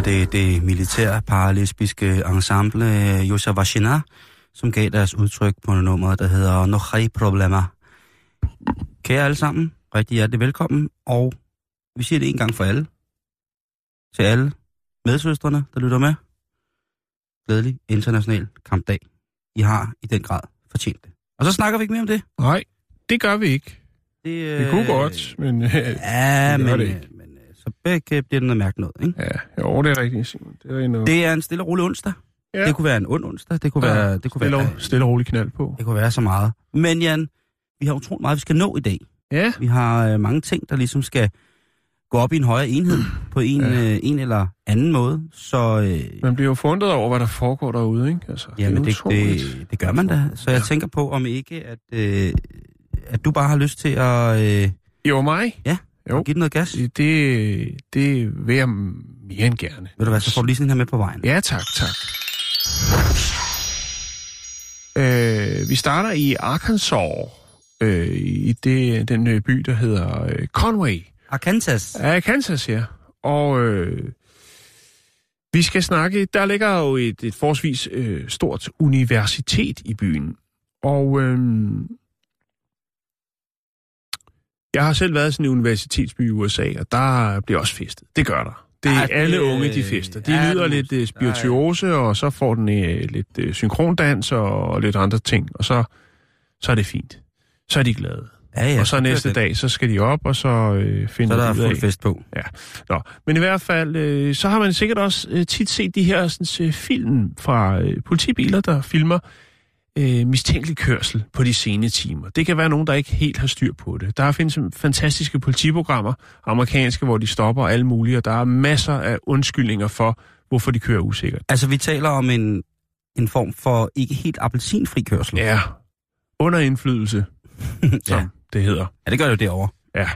Var det det militære paralesbiske ensemble Yosha Vashina, som gav deres udtryk på nummer, der hedder Nohai Problema. Kære alle sammen, rigtig hjertelig velkommen, og vi siger det en gang for alle. Til alle medsøstrene, der lytter med. Glædelig international kampdag. I har i den grad fortjent det. Og så snakker vi ikke mere om det. Nej, det gør vi ikke. Det, øh, Det kunne godt, men... Øh, Ja, det gør men, det øh, ikke. Begge bliver det noget mærkeligt noget, ikke? Ja, jo, det er rigtigt, Simon. Det er noget... Det er en stille og rolig onsdag. ja. Det kunne være en ond onsdag. Det kunne Ja, være, det kunne stille, være, stille og rolig knald på. det kunne være så meget. Men Jan, vi har utroligt meget, vi skal nå i dag. Ja, Vi har øh, mange ting, der ligesom skal gå op i en højere enhed på en, Ja. øh, en eller anden måde. Så øh, man bliver jo fundet over, hvad der foregår derude, ikke? Altså, jamen, det, utroligt. det, det gør man da. Så jeg Ja. tænker på, om ikke, at, øh, at du bare har lyst til at, øh, Jo, mig? Ja. Jo. at give den noget gas. Det, det vil jeg mere end gerne. Ved du hvad, så får du lige sådan her med på vejen. Ja, tak, tak. Øh, vi starter i Arkansas, øh, i det, den øh, by, der hedder øh, Conway. Arkansas. Ja, Kansas, ja. Og øh, vi skal snakke, der ligger jo et, et forholdsvis øh, stort universitet i byen. Og øh, jeg har selv været i sådan en universitetsby i USA, og der bliver også festet. Det gør der. Det er Ja, ja, det- alle unge, de fester. De ja, ja, det- lidt ja, ja. spirituose, og så får den øh, lidt øh, synkrondans og, og lidt andre ting, og så, så er det fint. Så er de glade. Ja, ja, Ja, og så næste det. dag, så skal de op, og så øh, Så finder er der de ud fuld af... fest på. Nå, men i hvert fald, øh, så har man sikkert også øh, tit set de her sådan, øh, film fra øh, politibiler, der filmer øh, mistænkelig kørsel på de sene timer. Det kan være nogen, der ikke helt har styr på det. Der findes fantastiske politiprogrammer, amerikanske, hvor de stopper alle mulige, og der er masser af undskyldninger for, hvorfor de kører usikkert. Altså, vi taler om en, en form for ikke helt appelsinfri kørsel. Ja, under indflydelse, som ja. det hedder. ja, det gør det jo derovre. Ja.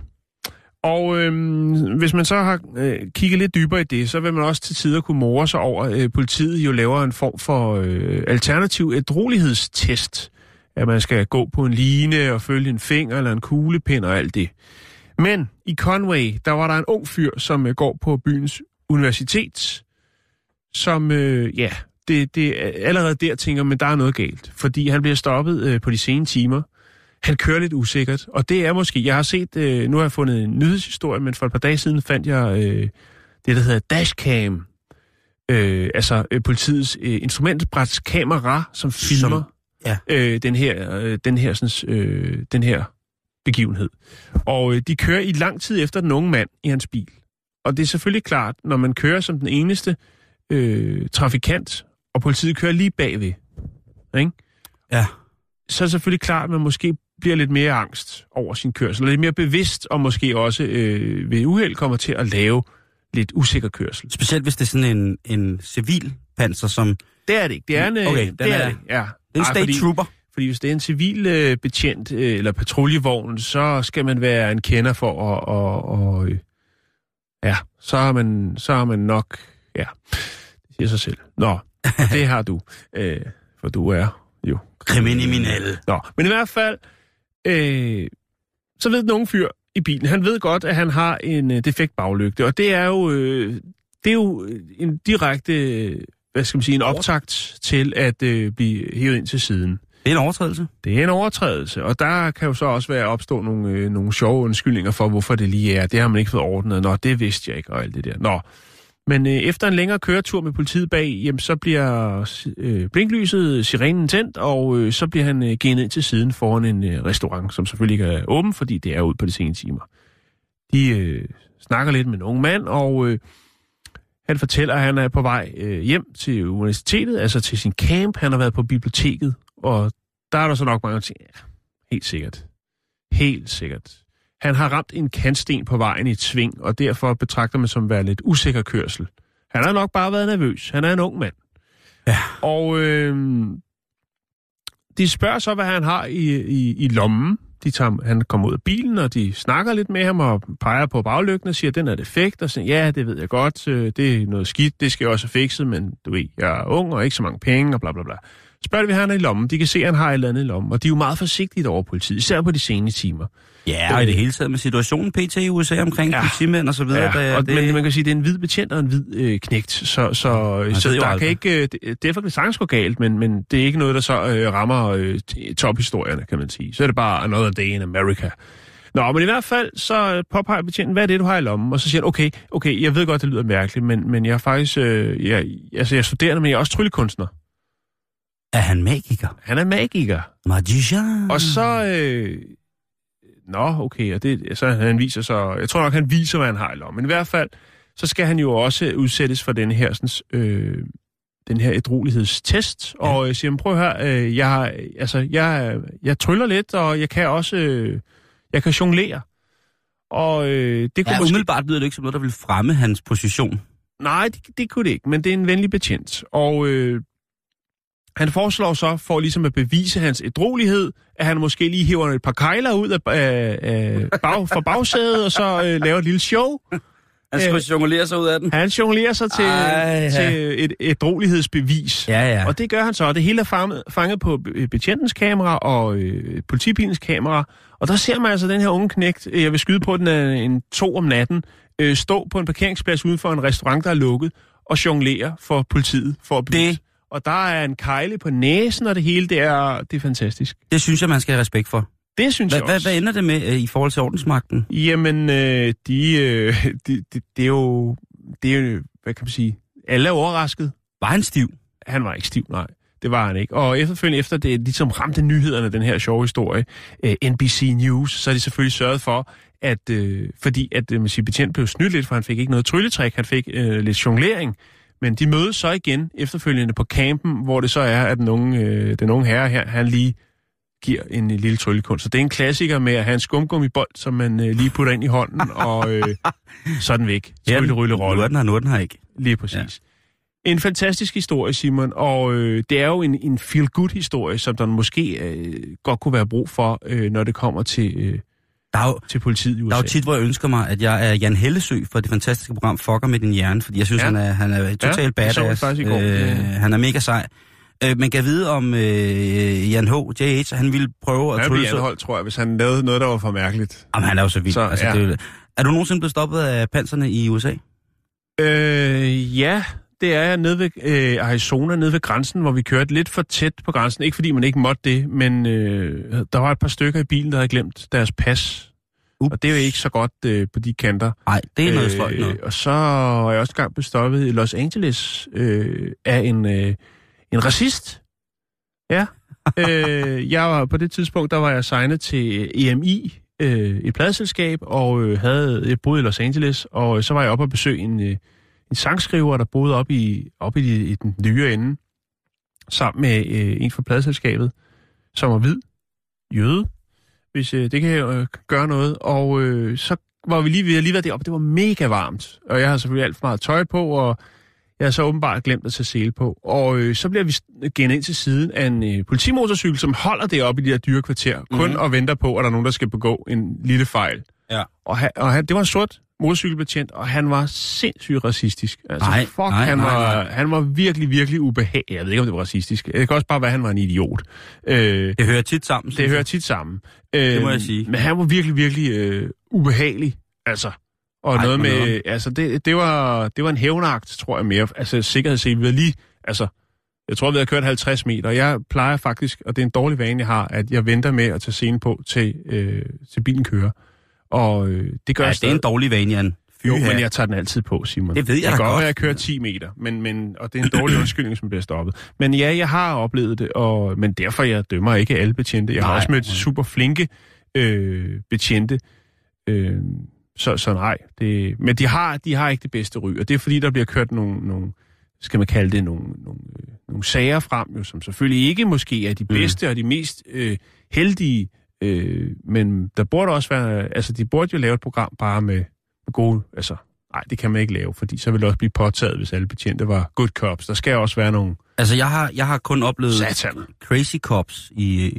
Og øhm, hvis man så har øh, kigget lidt dybere i det, så vil man også til tider kunne more sig over, at øh, politiet jo laver en form for øh, alternativ ædrolighedstest. At man skal gå på en line og følge en finger eller en kuglepind og alt det. Men i Conway, der var der en ung fyr, som øh, går på byens universitet, som, øh, ja, det, det, allerede der tænker men der er noget galt. Fordi han bliver stoppet øh, på de sene timer, han kører lidt usikkert, og det er måske, jeg har set, øh, nu har jeg fundet en nyhedshistorie, men for et par dage siden fandt jeg øh, det, der hedder dashcam, øh, altså øh, politiets øh, instrumentbrets kamera, som filmer ja. øh, den her, øh, den her, sådan, øh, den her begivenhed. Og øh, de kører i lang tid efter den unge mand i hans bil. Og det er selvfølgelig klart, når man kører som den eneste øh, trafikant, og politiet kører lige bagved, ikke? Ja. så er det selvfølgelig klart, at man måske bliver lidt mere angst over sin kørsel, og lidt mere bevidst, og måske også øh, ved uheld kommer til at lave lidt usikker kørsel. Specielt hvis det er sådan en, en civil panser, som... Det er det ikke. Det er en, øh, Okay, den det er, er- det. Ja. Det er en Ej, state fordi, trooper. fordi hvis det er en civil øh, betjent øh, eller patruljevogn, så skal man være en kender for at... Og, og, øh, ja, så har, man, så har man nok... Ja, det siger sig selv. Nå, det har du. Øh, for du er jo Kriminelle. Nå, men i hvert fald, øh, så ved den unge fyr i bilen, han ved godt, at han har en øh, defekt baglygte, og det er jo, øh, det er jo en direkte, øh, hvad skal man sige, en optakt til at øh, blive hævet ind til siden. Det er en overtrædelse. Det er en overtrædelse, og der kan jo så også være opstå nogle, øh, nogle sjove undskyldninger for, hvorfor det lige er. Det har man ikke fået ordnet. Nå, det vidste jeg ikke, og alt det der. Nå, men øh, efter en længere køretur med politiet bag, jamen, så bliver øh, blinklyset, sirenen tændt, og øh, så bliver han øh, genet ind til siden foran en øh, restaurant, som selvfølgelig ikke er åben, fordi det er ud på de sene timer. de øh, snakker lidt med en ung mand, og øh, han fortæller, at han er på vej øh, hjem til universitetet, altså til sin camp. Han har været på biblioteket, og der er der så nok mange, der ja, helt sikkert. Helt sikkert. Han har ramt en kantsten på vejen i et sving, og derfor betragter man som være lidt usikker kørsel. Han har nok bare været nervøs. Han er en ung mand. Ja. Og øh, de spørger så, hvad han har i, i, i lommen. De tager, han kommer ud af bilen, og de snakker lidt med ham og peger på baglygten og siger, den er defekt. Og siger, ja, det ved jeg godt, øh, det er noget skidt, det skal jeg også have fikset, men du ved, jeg er ung og ikke så mange penge og bla bla bla. Spørger han har i lommen. De kan se, at han har et eller andet i lommen, og de er jo meget forsigtige over politiet, især på de sene timer. Ja, og i det hele taget med situationen PT i USA omkring Ja. politimænd og så videre. Ja, der, og, det, men man kan sige, at det er en hvid betjent og en hvid øh, knægt, så, så, så ved jo der aldrig. kan ikke, øh, det- derfor kan det sagtens gå galt, men, men det er ikke noget, der så øh, rammer øh, tophistorierne, kan man sige. Så er det bare another day in America. Nå, men i hvert fald, så påpeger betjenten, hvad er det, du har i lommen? Og så siger han, okay, okay, jeg ved godt, det lyder mærkeligt, men, men jeg er faktisk, øh, jeg, altså jeg er studerende, men jeg er også tryllekunstner. Er han magiker? Han er magiker. Magician. Og så... Øh, nå, okay, og det, så han viser så... Jeg tror nok, han viser, hvad han har i lommen. Men i hvert fald, så skal han jo også udsættes for den her, sådan, øh, den her ædrolighedstest. Ja. Og jeg siger, "Men prøv høre, øh, jeg, altså, jeg, jeg tryller lidt, og jeg kan også... Øh, jeg kan jonglere. Og øh, det kunne Ja, måske... umiddelbart lyder det ikke som noget, der vil fremme hans position. Nej, det, det kunne det ikke, men det er en venlig betjent. Og øh, han foreslår så, for ligesom at bevise hans ædrolighed, at han måske lige hiver et par kejler ud af, af, af bag, fra bagsædet, og så øh, laver et lille show. Han skal Øh, jonglere sig ud af den. Han jonglerer sig til, Ej, ja. til et ædrolighedsbevis. Ja, ja. Og det gør han så, det hele er fanget, fanget på be- betjentens kamera og øh, politibilens kamera. Og der ser man altså den her unge knægt, øh, jeg vil skyde på den er en to om natten, øh, stå på en parkeringsplads uden for en restaurant, der er lukket, og jonglere for politiet for at bevise. Det- Og der er en kejle på næsen, og det hele, det er, det er fantastisk. Det synes jeg, man skal have respekt for. Det synes Hvad, jeg hvad, også. hvad ender det med øh, i forhold til ordensmagten? Jamen, øh, de, øh, de, de, det er jo, det er jo, hvad kan man sige, alle er overrasket. Var han stiv? Han var ikke stiv, nej. Det var han ikke. Og efterfølgende, efter det ligesom ramte nyhederne, den her sjove historie, øh, NBC News, så har de selvfølgelig sørget for, at øh, fordi at øh, man siger, betjent blev snydt lidt, for han fik ikke noget trylletræk, han fik øh, lidt jonglering. Men de mødes så igen efterfølgende på campen, hvor det så er, at den unge, øh, den unge herre her, han lige giver en lille tryllekunst. Så det er en klassiker med at have en skumgummibold, som man øh, lige putter ind i hånden, og øh, så den væk. Trylle, rylle, rolle. Nu er den her, nu er den her ikke. Lige præcis. Ja. En fantastisk historie, Simon, og øh, det er jo en, en feel-good-historie, som der måske øh, godt kunne være brug for, øh, når det kommer til, øh, Der er, jo, til politiet i USA. der er jo tit, hvor jeg ønsker mig, at jeg er Jan Hellesø for det fantastiske program Fucker med din hjerne, fordi jeg synes, Ja. ja. han er, han er totalt Ja, det så jeg badass. går. Øh, han er mega sej. Øh, man kan vide om øh, Jan H., JH, han ville prøve at trylle sig. anholdt, tror jeg, hvis han lavede noget, der var for mærkeligt. Jamen, han er jo så vild. Så, Så, altså, ja. ja. det, er du nogensinde blevet stoppet af panserne i USA? Øh, ja, det er jeg nede ved øh, Arizona, nede ved grænsen, hvor vi kørte lidt for tæt på grænsen. Ikke fordi man ikke måtte det, men øh, der var et par stykker i bilen, der havde glemt deres pas. Ups. Og det er jo ikke så godt øh, på de kanter. Nej, det er noget sløjt noget. Og så er jeg også engang blevet stoppet i Los Angeles øh, af en, øh, en racist. Ja. øh, jeg var, på det tidspunkt, der var jeg signet til EMI, øh, et pladselskab, og øh, havde, jeg boede i Los Angeles, og øh, så var jeg oppe og besøge en, øh, en sangskriver, der boede oppe i, oppe i, i den nyere ende, sammen med øh, en fra pladselskabet, som var hvid, jøde, hvis øh, det kan øh, gøre noget. Og øh, så var vi lige ved at lige være deroppe. Det var mega varmt, og jeg har selvfølgelig alt for meget tøj på, og jeg har så åbenbart glemt at tage sele på. Og øh, så bliver vi gennet ind til siden af en øh, politimotorcykel, som holder deroppe i de her dyrekvarter, mm. kun Mhm. og venter på, at der er nogen, der skal begå en lille fejl. Ja. Og, han, og han, det var en sort motorcykelbetjent, og han var sindssygt racistisk. Altså, Nej, fuck, nej, han, nej, var, nej. han var virkelig, virkelig ubehagelig. Jeg ved ikke, om det var racistisk. Det kan også bare være, at han var en idiot. Øh, Det hører tit sammen. det jeg. hører tit sammen. Øh, Det må jeg sige. Men han var virkelig, virkelig øh, ubehagelig. Altså, og Ej, noget med, nederen. altså det, det, var, det var en hævnagt, tror jeg mere. Altså sikkerhedssel, vi lige, altså, jeg tror, vi havde kørt 50 meter, og jeg plejer faktisk, og det er en dårlig vane, jeg har, at jeg venter med at tage scenen på, til, øh, til bilen kører. Og øh, det gør Ja, jeg det er en dårlig vane, Jan. Fy Jo, her. men jeg tager den altid på, Simon. Det ved jeg det da godt godt. jeg kører 10 meter, men, men, og det er en dårlig undskyldning, som bliver stoppet. Men ja, jeg har oplevet det, og, men derfor jeg dømmer ikke alle betjente. Jeg har Nej, også mødt nej. super flinke øh, betjente. Øh, så, så nej. Det, men de har, de har ikke det bedste ry, og det er fordi, der bliver kørt nogle, nogle skal man kalde det, nogle, nogle, øh, nogle sager frem, jo, som selvfølgelig ikke måske er de bedste mm. og de mest øh, heldige, øh, men der burde også være, altså de burde jo lave et program bare med, med gode, altså nej, det kan man ikke lave, fordi så ville det også blive påtaget, hvis alle betjente var good cops. Der skal også være nogle... Altså, jeg har, jeg har kun oplevet Satan. crazy cops i,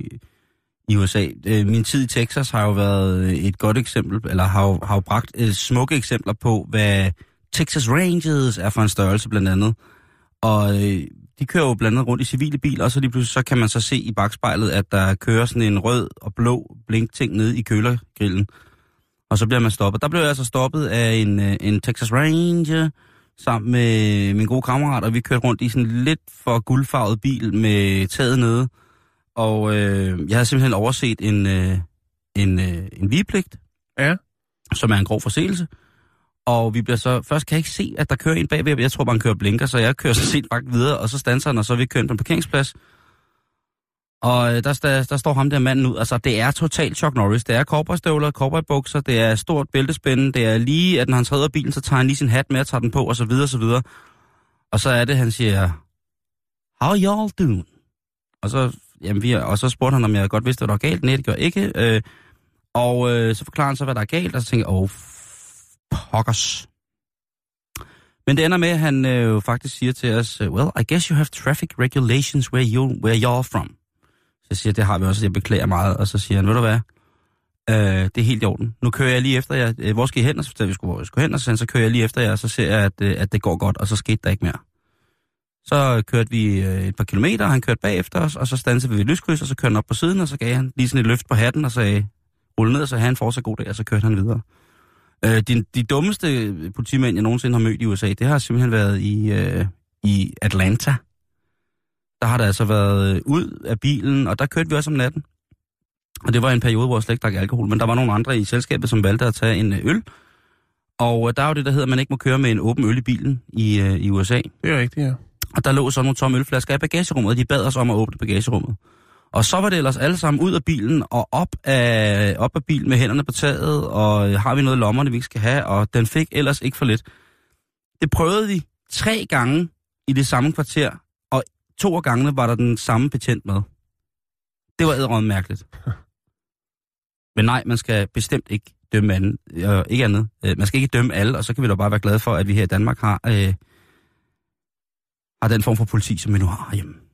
i USA. Øh, Min tid i Texas har jo været et godt eksempel, eller har jo, har jo bragt øh, smukke eksempler på, hvad Texas Rangers er for en størrelse blandt andet. Og øh, de kører jo blandt andet rundt i civile biler, og så lige pludselig så kan man så se i bagspejlet, at der kører sådan en rød og blå blinkting ned i kølergrillen. Og så bliver man stoppet. Der blev jeg altså stoppet af en, øh, en Texas Ranger sammen med min gode kammerat, og vi kørte rundt i sådan en lidt for guldfarvet bil med taget nede. Og øh, jeg havde simpelthen overset en, øh, en, øh, en vigepligt, Ja, som er en grov forseelse. Og vi bliver så, først kan jeg ikke se, at der kører en bagved, jeg tror bare, han kører blinker, så jeg kører så set faktisk videre, og så standser han, og så er vi kørt på en parkeringsplads. Og øh, der, der, der står ham der manden ud, altså det er totalt Chuck Norris, det er cowboystøvler, cowboybukser, det er stort bæltespænde, det er lige, at når han træder bilen, så tager han lige sin hat med og tager den på, og så videre, og så videre. Og så er det, han siger, how y'all doing? Og så, jamen, vi, og så spurgte han, om jeg godt vidste, hvad der var galt. Nej, det gjorde ikke. Øh, og øh, så forklarer han så, hvad der er galt, og så tænker jeg, oh, pokkers. Men det ender med, at han øh, jo faktisk siger til os, øh, well, I guess you have traffic regulations where, you, where you're from. Så jeg siger, det har vi også, jeg beklager meget. Og så siger han, ved du hvad, øh, det er helt i orden. Nu kører jeg lige efter jer. Øh, hvor skal I hen? Og så fortæller vi, skulle, hvor vi skulle hen, og så, så kører jeg lige efter jer, og så ser jeg, at, øh, at det går godt, og så skete der ikke mere. Så kørte vi øh, et par kilometer, og han kørte bagefter os, og så stansede vi ved lyskryds, og så kørte han op på siden, og så gav han lige sådan et løft på hatten, og sagde, rulle ned, og så havde han fortsat god dag, og så kørte han videre. Øh, de, de dummeste politimænd, jeg nogensinde har mødt i USA, det har simpelthen været i, øh, i Atlanta. Der har der altså været øh, ud af bilen, og der kørte vi også om natten. Og det var en periode, hvor jeg slet ikke drak alkohol, men der var nogle andre i selskabet, som valgte at tage en øh, øl. Og øh, der er jo det, der hedder, at man ikke må køre med en åben øl i bilen i, øh, i USA. det er rigtigt, ja. Og der lå så nogle tomme ølflasker i bagagerummet, og de bad os om at åbne bagagerummet. Og så var det ellers alle sammen ud af bilen og op af, op af bilen med hænderne på taget, og øh, har vi noget i lommerne, vi ikke skal have, og den fik ellers ikke for lidt. Det prøvede vi tre gange i det samme kvarter, og to af gangene var der den samme betjent med. Det var æderrømt mærkeligt. Men nej, man skal bestemt ikke dømme anden, øh, ikke andet. Øh, man skal ikke dømme alle, og så kan vi da bare være glade for, at vi her i Danmark har, øh, har den form for politi, som vi nu har hjemme.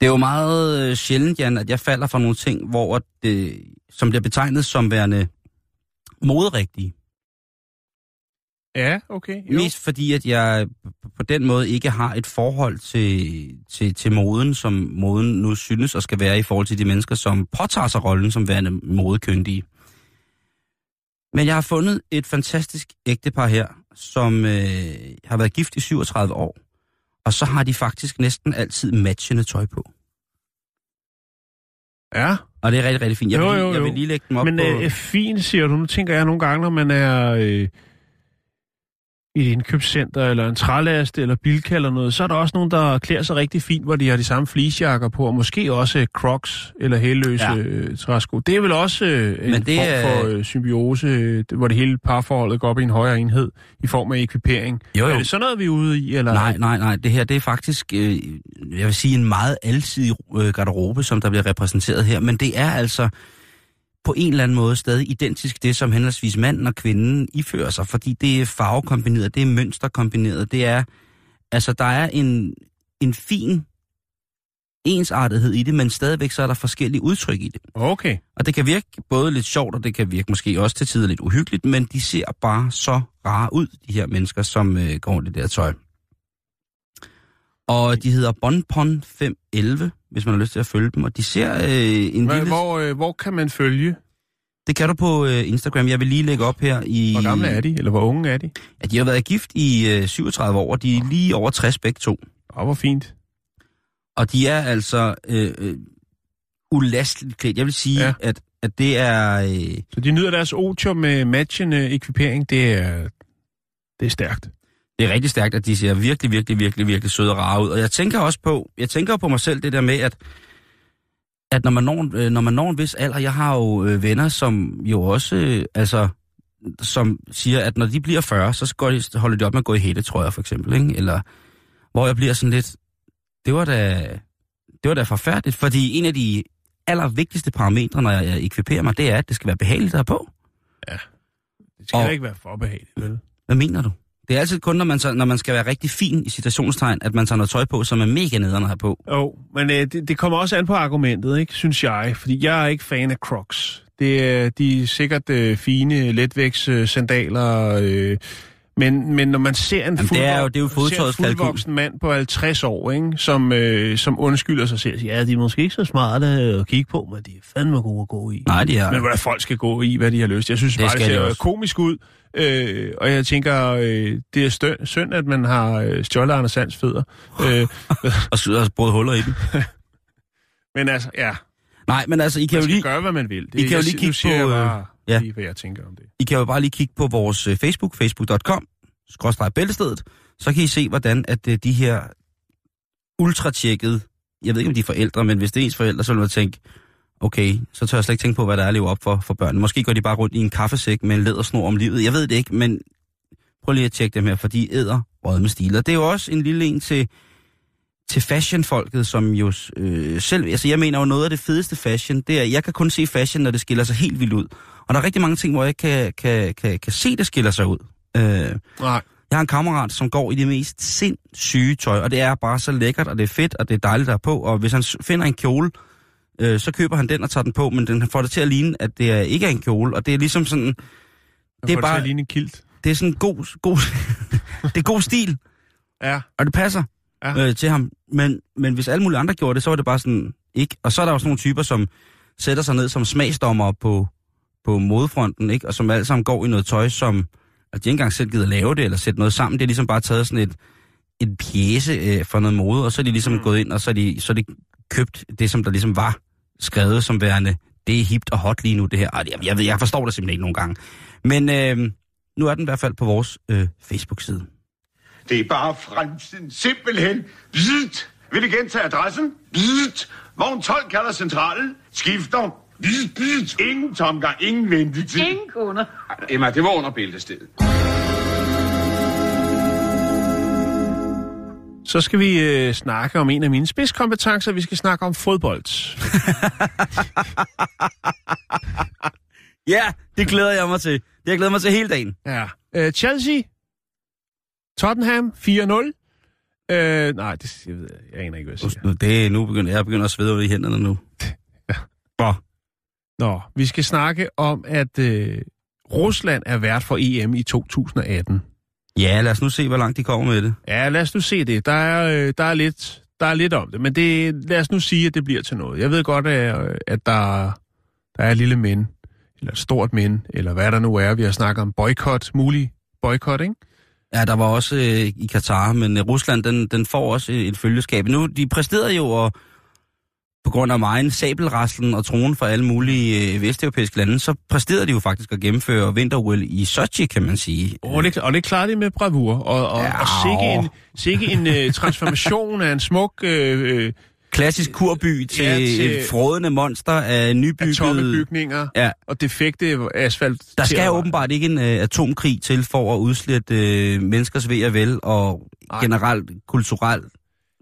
Det er jo meget øh, sjældent, Jan, at jeg falder for nogle ting, hvor det, som bliver betegnet som værende moderigtige. Ja, okay. Jo. Mest fordi, at jeg på den måde ikke har et forhold til, til, til moden, som moden nu synes og skal være i forhold til de mennesker, som påtager sig rollen som værende modekyndige. Men jeg har fundet et fantastisk ægtepar her, som øh, har været gift i 37 år. Og så har de faktisk næsten altid matchende tøj på. Ja, Og det er rigtig, rigtig fint. Jeg, Jo, vil, jo, lige, jeg jo. vil lige lægge dem op men på... øh, fint, siger du. Nu tænker jeg nogle gange, når man er øh, i et indkøbscenter, eller en trælast, eller bilka eller noget, så er der også nogen, der klæder sig rigtig fint, hvor de har de samme fleecejakker på, og måske også øh, crocs eller hælløse Ja. øh, træsko. Det er vel også øh, en Men det form for øh, symbiose, øh, hvor det hele parforholdet går op i en højere enhed i form af ekvipering. Jo, jo. Er det sådan noget, vi er ude i? Eller? Nej, nej, nej. Det her, det er faktisk, øh, jeg vil sige, en meget alsidig øh, garderobe, som der bliver repræsenteret her. Men det er altså på en eller anden måde stadig identisk det, som henholdsvis manden og kvinden ifører sig. Fordi det er farvekombineret, det er mønsterkombineret, det er... Altså, der er en, en fin ensartethed i det, men stadigvæk så er der forskellige udtryk i det. Okay. Og det kan virke både lidt sjovt, og det kan virke måske også til tider lidt uhyggeligt, men de ser bare så rare ud, de her mennesker, som øh, går i det der tøj. Og de hedder Bonpon 511, hvis man har lyst til at følge dem, og de ser øh, en Hvor, lille... hvor, øh, hvor kan man følge? Det kan du på øh, Instagram. Jeg vil lige lægge op her i... Hvor gamle er de, eller hvor unge er de? Ja, de har været gift i øh, 37 år, og de er lige over 60 begge to. Åh, hvor fint. Og de er altså øh, øh, ulasteligt klædt. Jeg vil sige. Ja. at, at det er... Øh, Så de nyder deres otium med matchende ekvipering. Det er, det er stærkt. Det er rigtig stærkt, at de ser virkelig, virkelig, virkelig, virkelig søde og rare ud. Og jeg tænker også på, jeg tænker på mig selv det der med, at, at når, man når, øh, når man når en vis alder, jeg har jo øh, venner, som jo også, øh, altså, som siger, at når de bliver 40, så går de, holder de op med at gå i hætte, tror jeg for eksempel, ikke? Eller hvor jeg bliver sådan lidt, det var da, det var da forfærdeligt, fordi en af de allervigtigste parametre, når jeg ekviperer mig, det er, at det skal være behageligt at på. Det skal og... ikke være for behageligt, vel? Hvad mener du? Det er altid kun, når man, så, når man skal være rigtig fin i citationstegn, at man tager noget tøj på, som er mega nederen at have på. Jo, men øh, det, det kommer også an på argumentet, ikke, synes jeg. Fordi jeg er ikke fan af Crocs. Det er, de er sikkert øh, fine letvægts øh, sandaler, øh, men, men når man ser en, Jamen, det er jo- det er jo fuldvoksen mand på 50 år, ikke, som, øh, som undskylder sig selv, ja, de er måske ikke så smarte at kigge på, men de er fandme gode at gå i. Nej, de er... Men hvordan folk skal gå i, hvad de har lyst. Jeg synes Det bare, det de ser også. komisk ud. Øh, og jeg tænker, øh, det er stø- synd, at man har øh, stjålet Anders Sands fødder. øh, Og sidder og brudt huller i den. men altså, ja, Nej, men altså, I kan man jo lige, gøre, hvad man vil. Det, I kan jo lige kigge siger på, øh, bare ja. lige, hvad jeg tænker om det. I kan jo bare lige kigge på vores øh, Facebook, facebook.com, skråstrej bæltestedet, så kan I se, hvordan at øh, de her ultratjekkede, jeg ved ikke, om de er forældre, men hvis det er ens forældre, så vil man tænke, okay, så tør jeg slet ikke tænke på, hvad der er at leve op for, for børnene. Måske går de bare rundt i en kaffesæk med en lædersnor om livet. Jeg ved det ikke, men prøv lige at tjekke dem her, for de æder rødme stiler. Det er jo også en lille en til, til fashionfolket, som jo øh, selv... Altså, jeg mener jo noget af det fedeste fashion, det er, jeg kan kun se fashion, når det skiller sig helt vildt ud. Og der er rigtig mange ting, hvor jeg kan, kan, kan, kan se, det skiller sig ud. Øh, Nej, jeg har en kammerat, som går i det mest sindssyge tøj, og det er bare så lækkert, og det er fedt, og det er dejligt der er på. Og hvis han finder en kjole, øh, så køber han den og tager den på, men den får det til at ligne, at det er, ikke er en kjole. Og det er ligesom sådan, det er bare- bare... lige en kilt. det er sådan god, god, det er god stil, Ja, og det passer Ja. øh, til ham. Men, men hvis alle mulige andre gjorde det, så var det bare sådan, ikke. Og så er der også nogle typer, som sætter sig ned som smagsdommer på, på modefronten, ikke? Og som alle sammen går i noget tøj, som at de ikke engang selv gider lave det, eller sætte noget sammen. Det er ligesom bare taget sådan et, et pjæse øh, for noget mode, og så er de ligesom mm. gået ind, og så er, de, så er de købt det, som der ligesom var skrevet som værende, det er hipt og hot lige nu, det her. Jeg, jeg, ved, jeg forstår det simpelthen ikke nogen gange. Men øh, nu er den i hvert fald på vores øh, Facebook-side. Det er bare fremtiden. Simpelthen. Bzzzt. Vil I gentage adressen? Bzzzt. Vogn 12 kalder centralen. Skifter. Bzzzt, bzzzt. Ingen tomgang, ingen ventetid. Ingen kunder. Emma, det var under bæltestedet. Så skal vi øh, snakke om en af mine spidskompetencer. Vi skal snakke om fodbold. Ja, det glæder jeg mig til. Det har jeg glædet mig til hele dagen. Ja. Øh, Chelsea. Tottenham 4-0. Øh, nej, det jeg ved jeg, aner ikke, hvad jeg siger. Nu, det, nu begynder jeg begynder at svede ud i hænderne nu. Nå, Nå, vi skal snakke om, at øh, Rusland er vært for EM i 2018. ja, lad os nu se, hvor langt de kommer med det. Ja, lad os nu se det. Der er, øh, der er, lidt, der er lidt om det, men det, lad os nu sige, at det bliver til noget. Jeg ved godt, at, at der, der er et lille men, eller et stort men, eller hvad der nu er. Vi har snakket om boykot, mulig boykot, ikke? Ja, der var også øh, i Katar, men øh, Rusland, den, den får også et, et følgeskab. Nu, de præsterede jo at, på grund af megen sabelraslen og troen for alle mulige øh, vesteuropæiske lande, så præsterede de jo faktisk at gennemføre vinter i Sochi, kan man sige. Og det, og det klarer de med bravur. Og, og, Ja. og sikke en, sikke en øh, transformation af en smuk øh, øh, Klassisk kurby til, Ja, til- frådende monster af nybyggede... tomme bygninger Ja. og defekte asfalt. Der skal åbenbart ikke en øh, atomkrig til for at udslette øh, menneskers ved og vel, og Nej. generelt kulturelt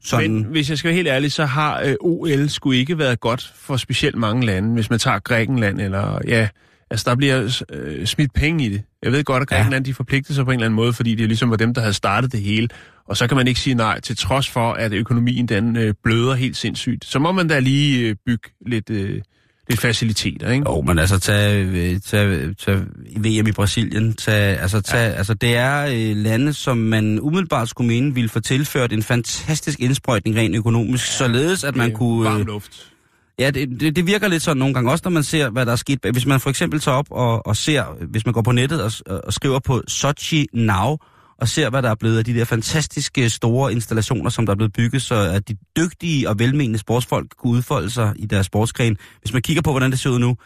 sådan... Men hvis jeg skal være helt ærlig, så har øh, OL skulle ikke været godt for specielt mange lande. Hvis man tager Grækenland, eller ja, altså der bliver øh, smidt penge i det. Jeg ved godt, at Ja. Grækenland de forpligtede sig på en eller anden måde, fordi det ligesom var dem, der havde startet det hele. Og så kan man ikke sige nej, til trods for, at økonomien den øh, bløder helt sindssygt. Så må man da lige øh, bygge lidt, øh, lidt faciliteter, ikke? Jo, men altså, tag, øh, tag, tag VM i Brasilien. Tag, altså, tag, ja. altså, det er øh, lande, som man umiddelbart skulle mene ville få tilført en fantastisk indsprøjtning rent økonomisk, ja, således at man kunne... Varm Øh, luft. ja, det, det, det virker lidt sådan nogle gange, også når man ser, hvad der er sket. Hvis man for eksempel tager op og, og ser, hvis man går på nettet og, og skriver på Sochi Now, og ser, hvad der er blevet af de der fantastiske store installationer, som der er blevet bygget, så at de dygtige og velmenende sportsfolk kunne udfolde sig i deres sportsgren. Hvis man kigger på, hvordan det ser ud nu,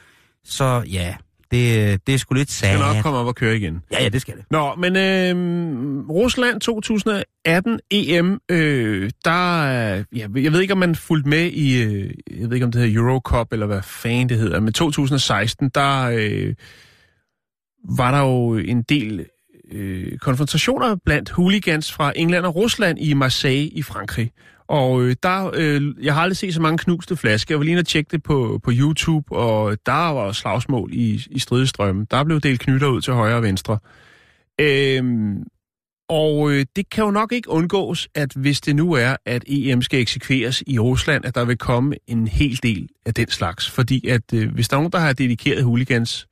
så ja, Det, det er sgu lidt Det skal nok sad. komme op og køre igen. Ja, ja, det skal det. Nå, men øh, Rusland 2018 EM, øh, der er- ja, jeg ved ikke, om man fulgte med i, øh, jeg ved ikke, om det hedder Eurocup, eller hvad fanden det hedder, men 2016, der øh, var der jo en del øh, konfrontationer blandt hooligans fra England og Rusland i Marseille i Frankrig. Og øh, der, øh, jeg har aldrig set så mange knuste flasker. Jeg var lige inde og tjekke det på, på YouTube, og der var slagsmål i, i stridestrømmen. Der blev delt knytter ud til højre og venstre. Øhm, og øh, det kan jo nok ikke undgås, at hvis det nu er, at EM skal eksekveres i Rusland, at der vil komme en hel del af den slags. Fordi at øh, hvis der er nogen, der har dedikeret hooligans,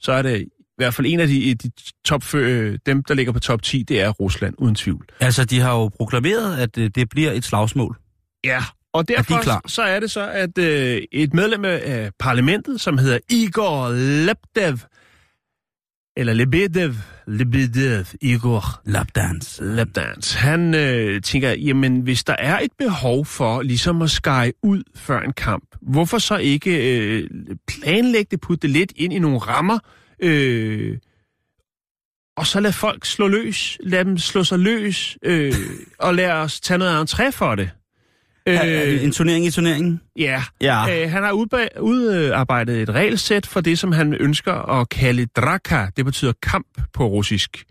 så er det i hvert fald en af de, de top, øh, dem, der ligger på top 10, det er Rusland, uden tvivl. Altså, de har jo proklameret, at øh, det bliver et slagsmål. Ja, og derfor klar? så er det så, at øh, et medlem af parlamentet, som hedder Igor Lepdev, eller Lebedev, Lebedev, Igor Lapdance. Lapdance, han øh, tænker, jamen hvis der er et behov for ligesom at skære ud før en kamp, hvorfor så ikke øh, planlægge det, putte det lidt ind i nogle rammer, øh, og så lad folk slå løs, lad dem slå sig løs, øh, og lad os tage noget entré for det. Øh, en turnering i turneringen? Ja, Ja. Øh, han har udarbejdet et regelsæt for det, som han ønsker at kalde draka. Det betyder kamp på russisk.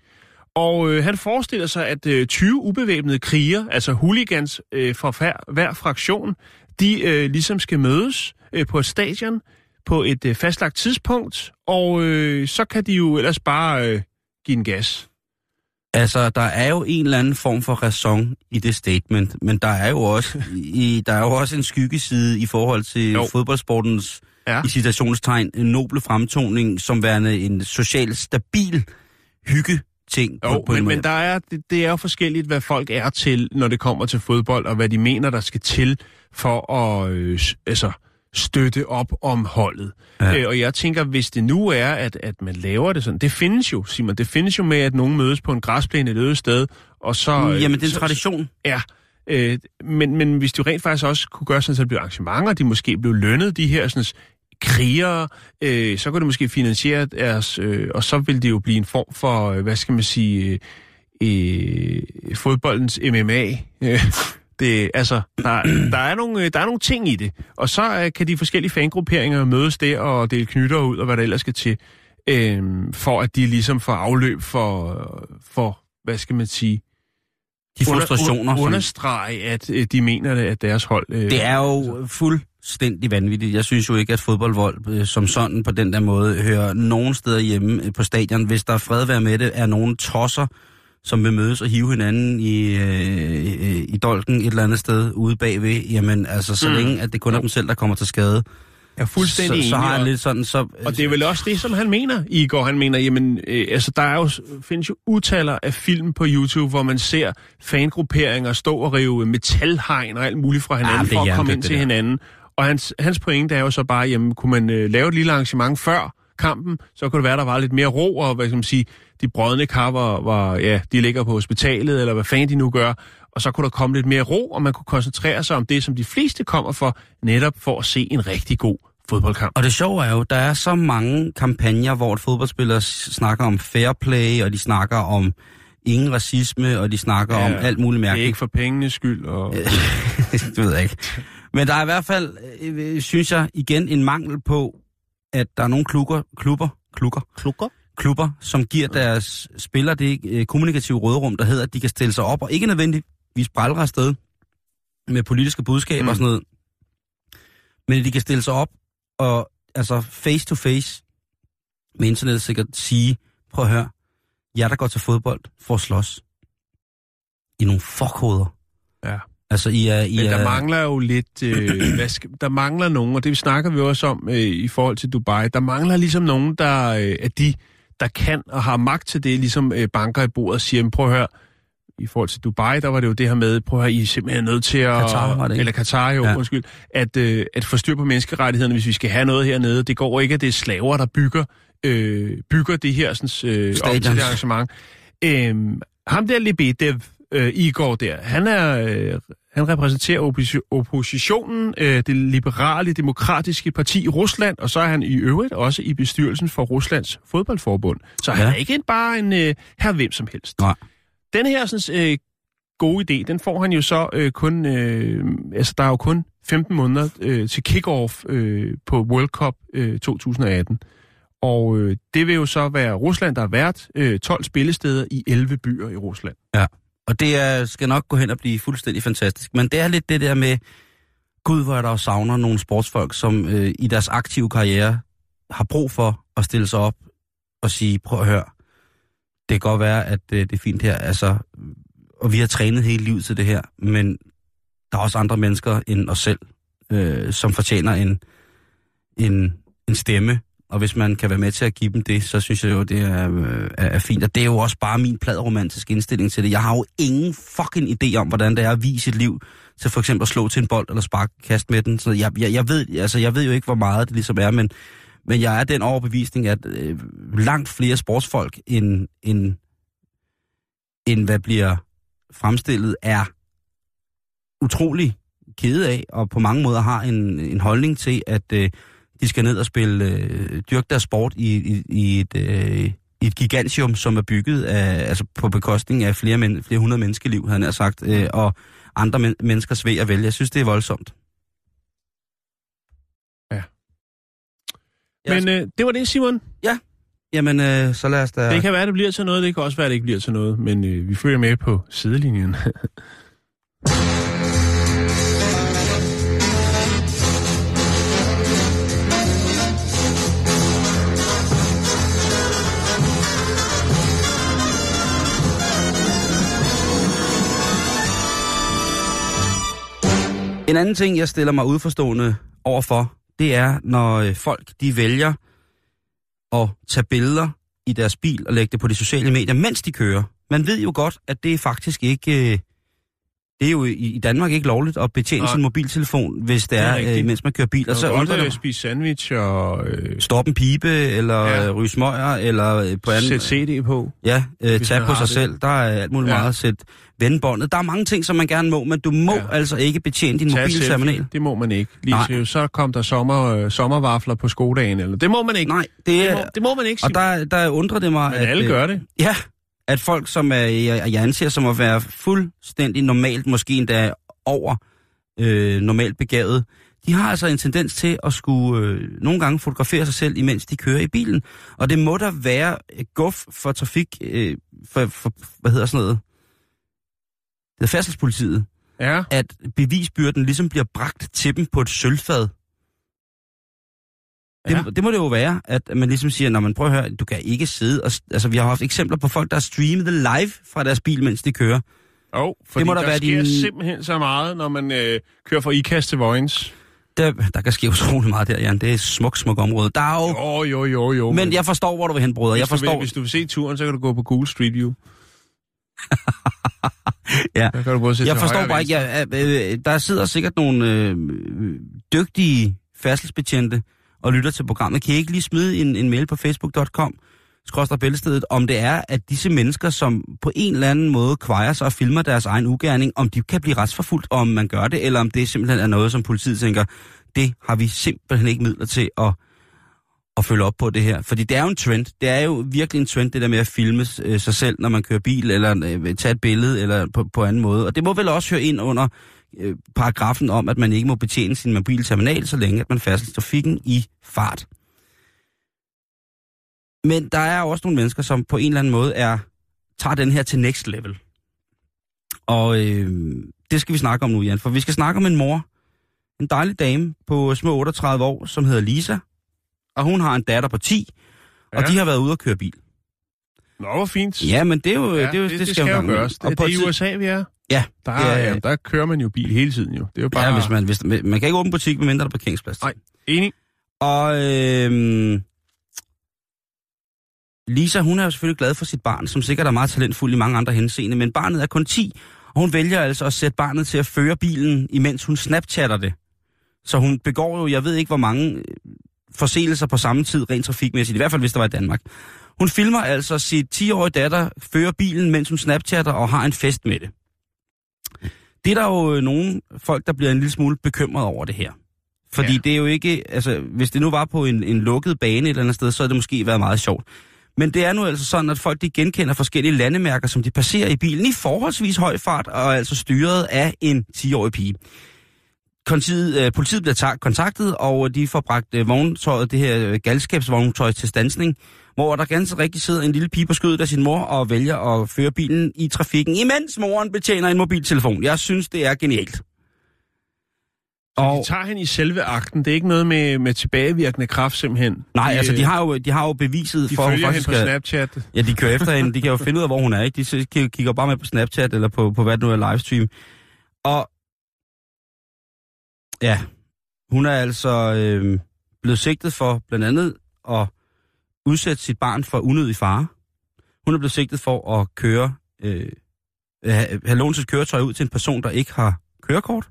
Og øh, han forestiller sig, at øh, 20 ubevæbnede kriger, altså hooligans øh, fra hver, hver fraktion, de øh, ligesom skal mødes øh, på et stadion på et øh, fastlagt tidspunkt, og øh, så kan de jo ellers bare øh, give en gas. Altså, der er jo en eller anden form for ræson i det statement, men der er jo også, i, der er jo også en skyggeside i forhold til Jo. fodboldsportens, Ja. i citationstegn, noble fremtoning, som værende en socialt stabil hygge-ting. Jo, på en men, men der er, det, det er jo forskelligt, hvad folk er til, når det kommer til fodbold, og hvad de mener, der skal til for at øh, altså, støtte op om holdet. Ja. Øh, og jeg tænker, hvis det nu er, at, at man laver det sådan, det findes jo, Simon, det findes jo med, at nogen mødes på en græsplæne et øde sted, og så... øh, Jamen, det er en så- tradition. Ja, øh, men, men hvis du rent faktisk også kunne gøre sådan, så det blev arrangementer, de måske blev lønnet, de her sådan, krigere, øh, så kunne det måske finansiere deres, øh, og så vil det jo blive en form for, øh, hvad skal man sige, øh, øh, fodboldens MMA. Øh, det, altså, der, der, er nogle, øh, der er nogle ting i det, og så øh, kan de forskellige fangrupperinger mødes der og dele knytter ud, og hvad der ellers skal til, øh, for at de ligesom får afløb for, for hvad skal man sige, De frustrationer. under, understrege, at øh, de mener det, at deres hold... Øh, Det er jo fuldstændig vanvittigt. Jeg synes jo ikke, at fodboldvold øh, som sådan på den der måde hører nogen steder hjemme øh, på stadion. Hvis der er fred være med det, er nogen tosser, som vil mødes og hive hinanden i, øh, øh, i dolken et eller andet sted ude bagved. Jamen altså, så Mm. længe at det kun er dem selv, der kommer til skade, er fuldstændig så, så enig, har jeg og- lidt sådan, så... Og det er vel også det, som han mener, Igor. Han mener, jamen, øh, altså, der er jo, findes jo utaler af film på YouTube, hvor man ser fangrupperinger stå og rive metalhegn og alt muligt fra hinanden Ah, det er for at komme ind til der. hinanden. Og hans, hans pointe er jo så bare, jamen, kunne man øh, lave et lille arrangement før kampen, så kunne det være, der var lidt mere ro, og hvad skal man sige, de brødne kar var, var, ja, de ligger på hospitalet, eller hvad fanden de nu gør, og så kunne der komme lidt mere ro, og man kunne koncentrere sig om det, som de fleste kommer for, netop for at se en rigtig god fodboldkamp. Og det sjove er jo, der er så mange kampagner, hvor fodboldspillere snakker om fair play, og de snakker om ingen racisme, og de snakker Ja, om alt muligt Det er mærkeligt. ikke for pengenes skyld, og... det ved jeg ikke. Men der er i hvert fald, øh, synes jeg, igen en mangel på, at der er nogle klubber, klubber, klubber, Klukker? klubber, som giver deres spillere det øh, kommunikative råderum, der hedder, at de kan stille sig op, og ikke nødvendigvis brældre afsted med politiske budskaber mm. og sådan noget, men at de kan stille sig op og altså face to face med internettet sikkert sige, prøv at høre, jer der går til fodbold for at slås, i nogle fuckhoveder. Ja. Altså, I er... I Men der er, mangler jo lidt... Øh, hvad skal, der mangler nogen, og det snakker vi også om øh, i forhold til Dubai. Der mangler ligesom nogen, der øh, er de, der kan og har magt til det, ligesom øh, banker i bordet og siger, "Men prøv at høre, i forhold til Dubai, der var det jo det her med, prøv at høre, I er simpelthen nødt til at... Katar var det, ikke? Eller Katar, jo, ja. Undskyld. At, øh, at få styr på menneskerettighederne, hvis vi skal have noget hernede. Det går ikke, at det er slaver, der bygger, øh, bygger det her sådan, øh, op til det arrangement. Øhm, ham der Lebedev, øh, Igor der, han er... Øh, han repræsenterer opposition, oppositionen, øh, det liberale demokratiske parti i Rusland, og så er han i øvrigt også i bestyrelsen for Ruslands fodboldforbund. Så ja. han er ikke bare en øh, her hvem som helst. Nej. Den her sådan, øh, gode idé, den får han jo så øh, kun... Øh, altså, der er jo kun 15 måneder øh, til kick-off øh, på World Cup øh, 2018. Og øh, det vil jo så være Rusland, der har været øh, 12 spillesteder i 11 byer i Rusland. Ja, og det er, skal nok gå hen og blive fuldstændig fantastisk. Men det er lidt det der med, gud hvor jeg der savner nogle sportsfolk, som øh, i deres aktive karriere har brug for at stille sig op og sige, prøv at høre, det kan godt være, at øh, det er fint her, altså, og vi har trænet hele livet til det her, men der er også andre mennesker end os selv, øh, som fortjener en, en, en stemme, og hvis man kan være med til at give dem det, så synes jeg jo, det er, øh, er, er fint. Og det er jo også bare min pladromantiske indstilling til det. Jeg har jo ingen fucking idé om, hvordan det er at vise et liv til for eksempel at slå til en bold eller sparke kast med den. Så jeg, jeg, jeg, ved, altså, jeg ved jo ikke, hvor meget det ligesom er, men, men jeg er den overbevisning, at øh, langt flere sportsfolk end, end, end hvad bliver fremstillet, er utrolig kede af, og på mange måder har en, en holdning til, at øh, de skal ned og spille, øh, dyrke deres sport i, i, i et... Øh, i et gigantium, som er bygget af, altså på bekostning af flere, men, flere hundrede menneskeliv, havde han sagt, øh, og andre men, menneskers ved at vælge. Jeg synes, det er voldsomt. Ja. Men øh, det var det, Simon. Ja. Jamen, øh, så lad os da... Det kan være, det bliver til noget, det kan også være, det ikke bliver til noget, men øh, vi følger med på sidelinjen. En anden ting, jeg stiller mig udforstående overfor, det er, når øh, folk de vælger at tage billeder i deres bil og lægge det på de sociale medier, mens de kører. Man ved jo godt, at det faktisk ikke... Øh, Øh, det er jo i Danmark ikke lovligt at betjene Nej. sin mobiltelefon, hvis det, det er, er øh, mens man kører bil. Og så undrer det spise sandwich og... Øh... Stoppe en pibe, eller ja. ryge smøger, eller øh, på anden... Sæt CD på. Ja, øh, tage på sig det. selv. Der er alt muligt ja. meget sætte vendbåndet. Der er mange ting, som man gerne må, men du må ja. altså ikke betjene din mobilterminal. Det må man ikke. Lige Nej. så kom der sommer, øh, sommervafler på skodagen, eller det må man ikke. Nej, det, det, må, det må man ikke. Og der, der undrer det mig, men at... alle gør det. Ja, at folk, som er, jeg anser som at være fuldstændig normalt, måske endda over øh, normalt begavet, de har altså en tendens til at skulle øh, nogle gange fotografere sig selv, imens de kører i bilen. Og det må der være guf for trafik, øh, for, for, hvad hedder sådan noget, det er færdselspolitiet, ja. at bevisbyrden ligesom bliver bragt til dem på et sølvfad. Det, ja. det må det jo være, at man ligesom siger, når man prøver at høre, du kan ikke sidde og... Altså, vi har haft eksempler på folk, der har streamet det live fra deres bil, mens de kører. Jo, oh, fordi det må der, der være sker din... simpelthen så meget, når man øh, kører fra IKAST til Vojens. Der, der kan ske utrolig meget der, Jan. Det er et smukt, smukt område. Der er jo... Jo, jo, jo, jo. Men, jeg forstår, hvor du vil hen, brødre. Jeg forstår... Vil, hvis du vil se turen, så kan du gå på Google Street View. ja. kan du både jeg forstår bare ikke, ja, øh, der sidder sikkert nogle øh, dygtige færdselsbetjente og lytter til programmet. Kan I ikke lige smide en, en mail på facebook.com, skråstrej bæltestedet, om det er, at disse mennesker, som på en eller anden måde kvejer sig og filmer deres egen ugerning, om de kan blive retsforfulgt, og om man gør det, eller om det simpelthen er noget, som politiet tænker, det har vi simpelthen ikke midler til at at følge op på det her. Fordi det er jo en trend. Det er jo virkelig en trend, det der med at filme øh, sig selv, når man kører bil, eller øh, tage et billede, eller på, på anden måde. Og det må vel også høre ind under øh, paragrafen om, at man ikke må betjene sin mobilterminal, så længe at man færdsels trafikken i fart. Men der er også nogle mennesker, som på en eller anden måde er tager den her til next level. Og øh, det skal vi snakke om nu, Jan, for vi skal snakke om en mor, en dejlig dame på små 38 år, som hedder Lisa, og hun har en datter på 10, ja. og de har været ude at køre bil. Nå, hvor fint. Ja, men det er jo... Ja, det, er jo, det, det, det skal jo gøres. Det, det er i USA, vi er. Ja. Der, er, ja, der kører man jo bil hele tiden jo. Det er jo bare... Ja, hvis man, hvis, man kan ikke åbne butik, medmindre der er parkeringsplads. Nej, enig. Og øh, Lisa, hun er jo selvfølgelig glad for sit barn, som sikkert er meget talentfuld i mange andre henseende, men barnet er kun 10, og hun vælger altså at sætte barnet til at føre bilen, imens hun snapchatter det. Så hun begår jo, jeg ved ikke hvor mange forseelser på samme tid, rent trafikmæssigt, i hvert fald hvis der var i Danmark. Hun filmer altså sit 10-årige datter føre bilen, mens hun snapchatter og har en fest med det. Det er der jo øh, nogle folk, der bliver en lille smule bekymret over det her. Fordi Ja. det er jo ikke, altså hvis det nu var på en, en lukket bane et eller andet sted, så havde det måske været meget sjovt. Men det er nu altså sådan, at folk de genkender forskellige landemærker, som de passerer i bilen i forholdsvis høj fart, og er altså styret af en 10-årig pige. Politiet, øh, politiet bliver ta- kontaktet, og de får bragt øh, vogntøjet, det her øh, galskabsvogntøj til stansning, hvor der ganske rigtigt sidder en lille pige på skødet af sin mor og vælger at føre bilen i trafikken, imens moren betjener en mobiltelefon. Jeg synes, det er genialt. Og... De tager hende i selve akten. Det er ikke noget med, med tilbagevirkende kraft simpelthen. Nej, de, altså de øh, har jo, de har jo beviset de for, at hun følger hende på Snapchat. Ja, de kører efter hende. De kan jo finde ud af, hvor hun er. Ikke? De kigger bare med på Snapchat eller på, på hvad det nu er livestream. Og ja, hun er altså øh, blevet sigtet for blandt andet at udsætte sit barn for unødig fare. Hun er blevet sigtet for at køre, øh, have, lånt sit køretøj ud til en person, der ikke har kørekort.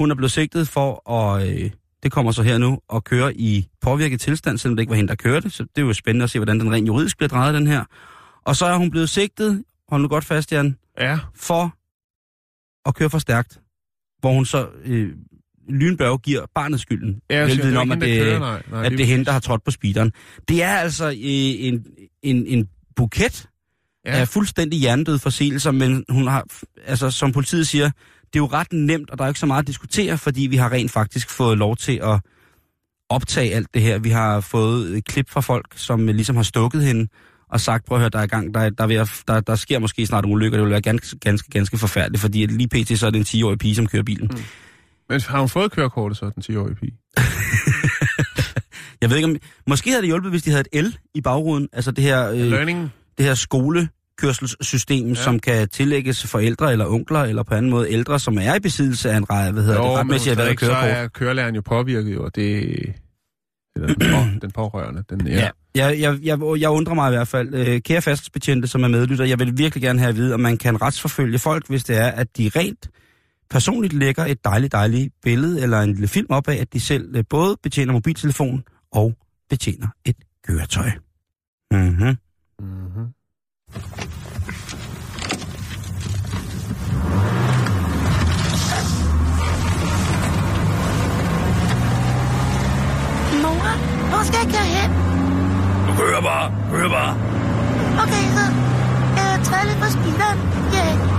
Hun er blevet sigtet for at, øh, det kommer så her nu, at køre i påvirket tilstand, selvom det ikke var hende, der kørte. Så det er jo spændende at se, hvordan den rent juridisk bliver drejet, den her. Og så er hun blevet sigtet, hold nu godt fast, Jan, Ja, for at køre for stærkt. Hvor hun så øh, lynbørge giver barnet skylden. ja Vel så vidende er om, at der det, kører, nej, nej, at det er hende, der har trådt på speederen. Det er altså øh, en, en, en buket Ja. af fuldstændig hjernedøde forseelser, men hun har, altså som politiet siger, det er jo ret nemt, og der er ikke så meget at diskutere, fordi vi har rent faktisk fået lov til at optage alt det her. Vi har fået et klip fra folk, som øh, ligesom har stukket hende og sagt, prøv at høre, der er, i gang, der, er, der, er at, der, der sker måske snart en ulykke, og det vil være ganske, ganske, ganske forfærdeligt, fordi lige pt. så er det en 10-årig pige, som kører bilen. Mm. Men har hun fået kørekortet så, den 10-årige pige? Jeg ved ikke om... Måske havde det hjulpet, hvis de havde et L i bagruden, altså det her... Øh, Learning? det her skolekørselssystem, ja. som kan tillægges forældre eller onkler, eller på anden måde ældre, som er i besiddelse af en rej, hvad hedder Jo, det, retmæssigt erhvervet stadigvæk, så kørekort. er kørelæreren jo påvirket, og det... Eller den, på, den pårørende. Den, ja. Ja. Jeg, jeg, jeg, jeg undrer mig i hvert fald. Øh, kære fastbetjente, som er medlytter, jeg vil virkelig gerne have at vide, om man kan retsforfølge folk, hvis det er, at de rent personligt lægger et dejligt, dejligt billede eller en lille film op af, at de selv øh, både betjener mobiltelefon og betjener et køretøj. Mm-hmm. Mm-hmm. Mor, hvor skal jeg køre hen? Hør bare, hør bare. Okay, så jeg træder lidt på speederen. Ja.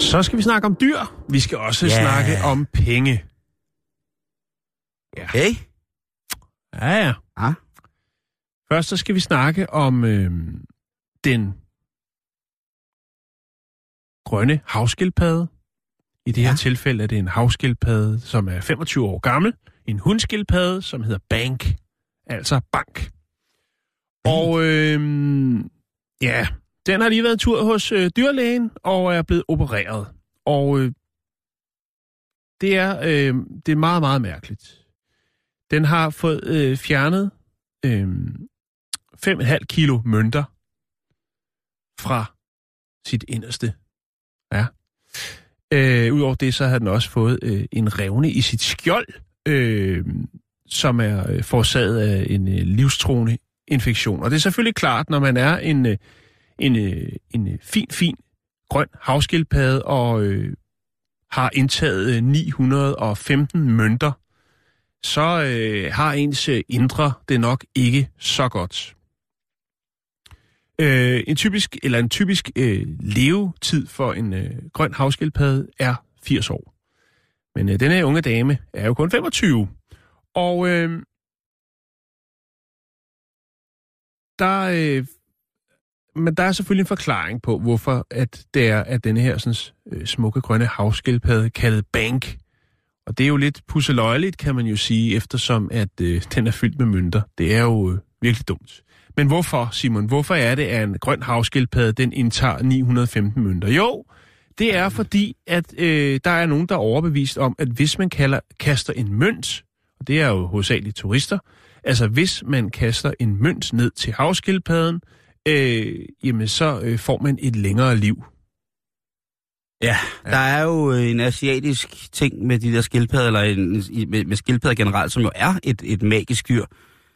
Så skal vi snakke om dyr. Vi skal også Ja. snakke om penge. Hey. Ja, ja. Ah. Først så skal vi snakke om øh, den grønne havskildpadde. I det ja. Ja. her tilfælde er det en havskildpadde, som er 25 år gammel. En hundskildpadde, som hedder Bank. Altså bank. Og øh, ja, den har lige været en tur hos øh, dyrlægen og er blevet opereret. Og øh, det, er, øh, det er meget, meget mærkeligt. Den har fået øh, fjernet øh, 5,5 kilo mønter fra sit inderste. Ja. Øh, Udover det, så har den også fået øh, en revne i sit skjold, øh, som er øh, forårsaget af en øh, livstruende infektion. Og det er selvfølgelig klart, når man er en, øh, en, øh, en øh, fin, fin grøn havskildpadde og øh, har indtaget øh, 915 mønter, så øh, har ens øh, indre det nok ikke så godt. Øh, en typisk eller en typisk øh, levetid for en øh, grøn havskildpadde er 80 år. Men øh, denne unge dame er jo kun 25. Og øh, der, øh, men der er selvfølgelig en forklaring på, hvorfor at det er, at denne her sådan, øh, smukke grønne havskildpadde kaldet Bank. Og det er jo lidt pusseløjeligt, kan man jo sige, eftersom at øh, den er fyldt med mønter. Det er jo øh, virkelig dumt. Men hvorfor, Simon? Hvorfor er det, at en grøn havskildpadde, den indtager 915 mønter? Jo, det er fordi, at øh, der er nogen, der er overbevist om, at hvis man kalder, kaster en mønt, og det er jo hovedsageligt turister, altså hvis man kaster en mønt ned til havskildpadden, øh, jamen så øh, får man et længere liv. Ja, der er jo øh, en asiatisk ting med de der skildpadder, eller en, med, med skildpadder generelt, som jo er et, et magisk dyr.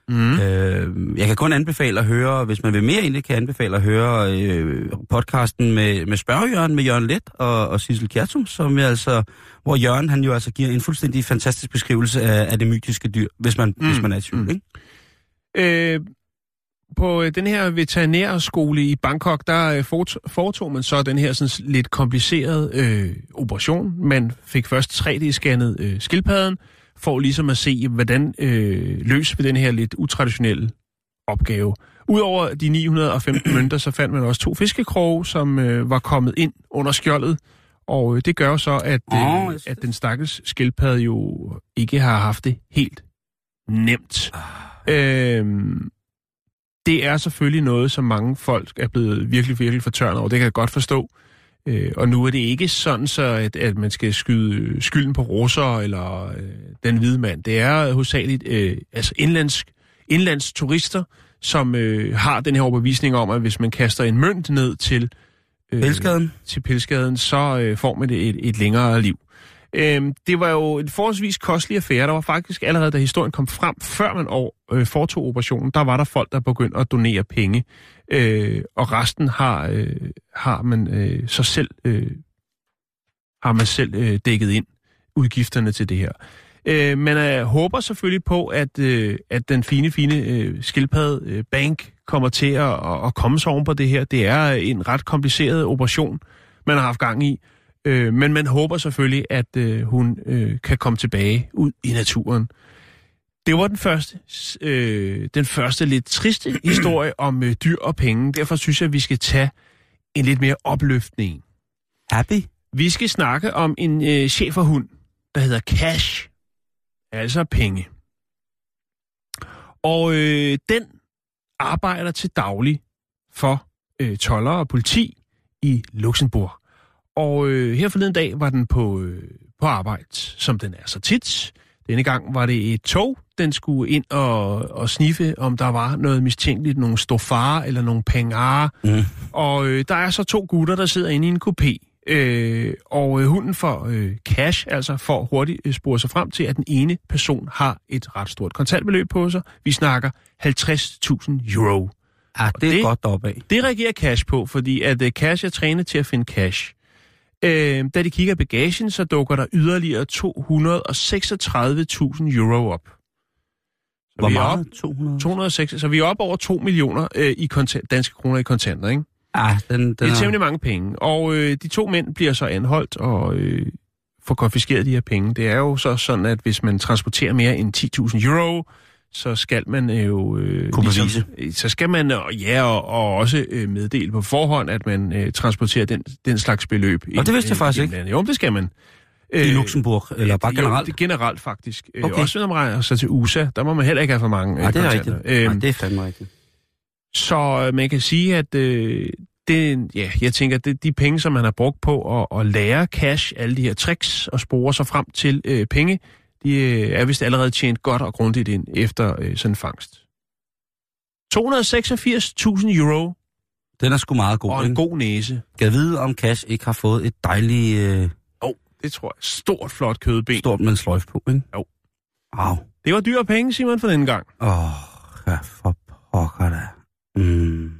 Mm. Øh, jeg kan kun anbefale at høre, hvis man vil mere egentlig, kan jeg anbefale at høre øh, podcasten med, med Spørgejørn, med Jørgen Let og, og Sissel Kjertum, som jeg altså, hvor Jørgen han jo altså giver en fuldstændig fantastisk beskrivelse af, af det mytiske dyr, hvis man, mm. hvis man er i tvivl, Mm. ikke? Øh, på øh, den her veterinærskole i Bangkok, der øh, foretog man så den her sådan lidt komplicerede øh, operation. Man fik først 3D-scannet øh, skildpadden, for ligesom at se, hvordan øh, løser vi den her lidt utraditionelle opgave. Udover de 915 mønter, så fandt man også to fiskekroge, som øh, var kommet ind under skjoldet. Og øh, det gør så, at, øh, at den stakkels skildpadde jo ikke har haft det helt nemt. Øhm, det er selvfølgelig noget, som mange folk er blevet virkelig, virkelig fortørnet over. Det kan jeg godt forstå. Øh, og nu er det ikke sådan, så at, at man skal skyde skylden på russer eller øh, den hvide mand. Det er hovedsageligt øh, altså indlandsk, indlands turister, som øh, har den her overbevisning om, at hvis man kaster en mønt ned til, øh, Pelskaden? til pilskaden, så øh, får man et, et længere liv. Øhm, det var jo en forholdsvis kostelig affære. Der var faktisk allerede, da historien kom frem, før man over, øh, foretog operationen, der var der folk, der begyndte at donere penge. Øh, og resten har, øh, har man øh, så selv, øh, har man selv øh, dækket ind udgifterne til det her. Øh, man øh, håber selvfølgelig på, at, øh, at den fine, fine øh, skildpadde øh, bank kommer til at, at, at komme sig oven på det her. Det er en ret kompliceret operation, man har haft gang i. Øh, men man håber selvfølgelig, at øh, hun øh, kan komme tilbage ud i naturen. Det var den første, øh, den første lidt triste historie om øh, dyr og penge. Derfor synes jeg, at vi skal tage en lidt mere opløftning. Happy? Vi skal snakke om en øh, cheferhund, der hedder Cash. Altså penge. Og øh, den arbejder til daglig for øh, toller og politi i Luxembourg. Og øh, her forleden dag var den på, øh, på arbejde, som den er så tit. Denne gang var det et tog, den skulle ind og, og sniffe, om der var noget mistænkeligt, nogle stofar eller nogle pengar. Mm. Og øh, der er så to gutter, der sidder inde i en kopé. Øh, og øh, hunden får øh, cash, altså for hurtigt øh, spore sig frem til, at den ene person har et ret stort kontantbeløb på sig. Vi snakker 50.000 euro. Ja, det er det- godt deroppe af. Det reagerer Cash på, fordi at uh, Cash er trænet til at finde cash. Øh, da de kigger i bagagen, så dukker der yderligere 236.000 euro op. Så Hvor vi meget? Op, 200? 206, så vi er op over 2 millioner øh, i kontant, danske kroner i kontanter, ikke? Ja, den, den Det er er... temmelig mange penge. Og øh, de to mænd bliver så anholdt og øh, får konfiskeret de her penge. Det er jo så sådan, at hvis man transporterer mere end 10.000 euro, så skal man øh, jo... Øh, Kunne øh, så skal man, øh, ja, og, og også øh, meddele på forhånd, at man øh, transporterer den, den slags beløb. Og det vidste jeg faktisk ikke. Jo, det skal man. I Luxembourg, eller bare Øh, jo, generelt? generelt faktisk. Okay. Også når man regner sig til USA, der må man heller ikke have for mange øh, det er rigtigt. Øhm, det er fandme rigtigt. så øh, man kan sige, at øh, det, ja, jeg tænker, det, de penge, som man har brugt på at, at lære cash, alle de her tricks og spore sig frem til øh, penge, de øh, er vist allerede tjent godt og grundigt ind efter øh, sådan en fangst. 286.000 euro Den er sgu meget god, og en ikke? god næse. Kan vide, om Cash ikke har fået et dejligt øh, Det tror jeg. Stort, flot kødben. stort med en sløjf på, ikke? Jo. Au. Det var dyre penge, Simon, for den gang. Åh, oh, ja, for pokker da. Mm.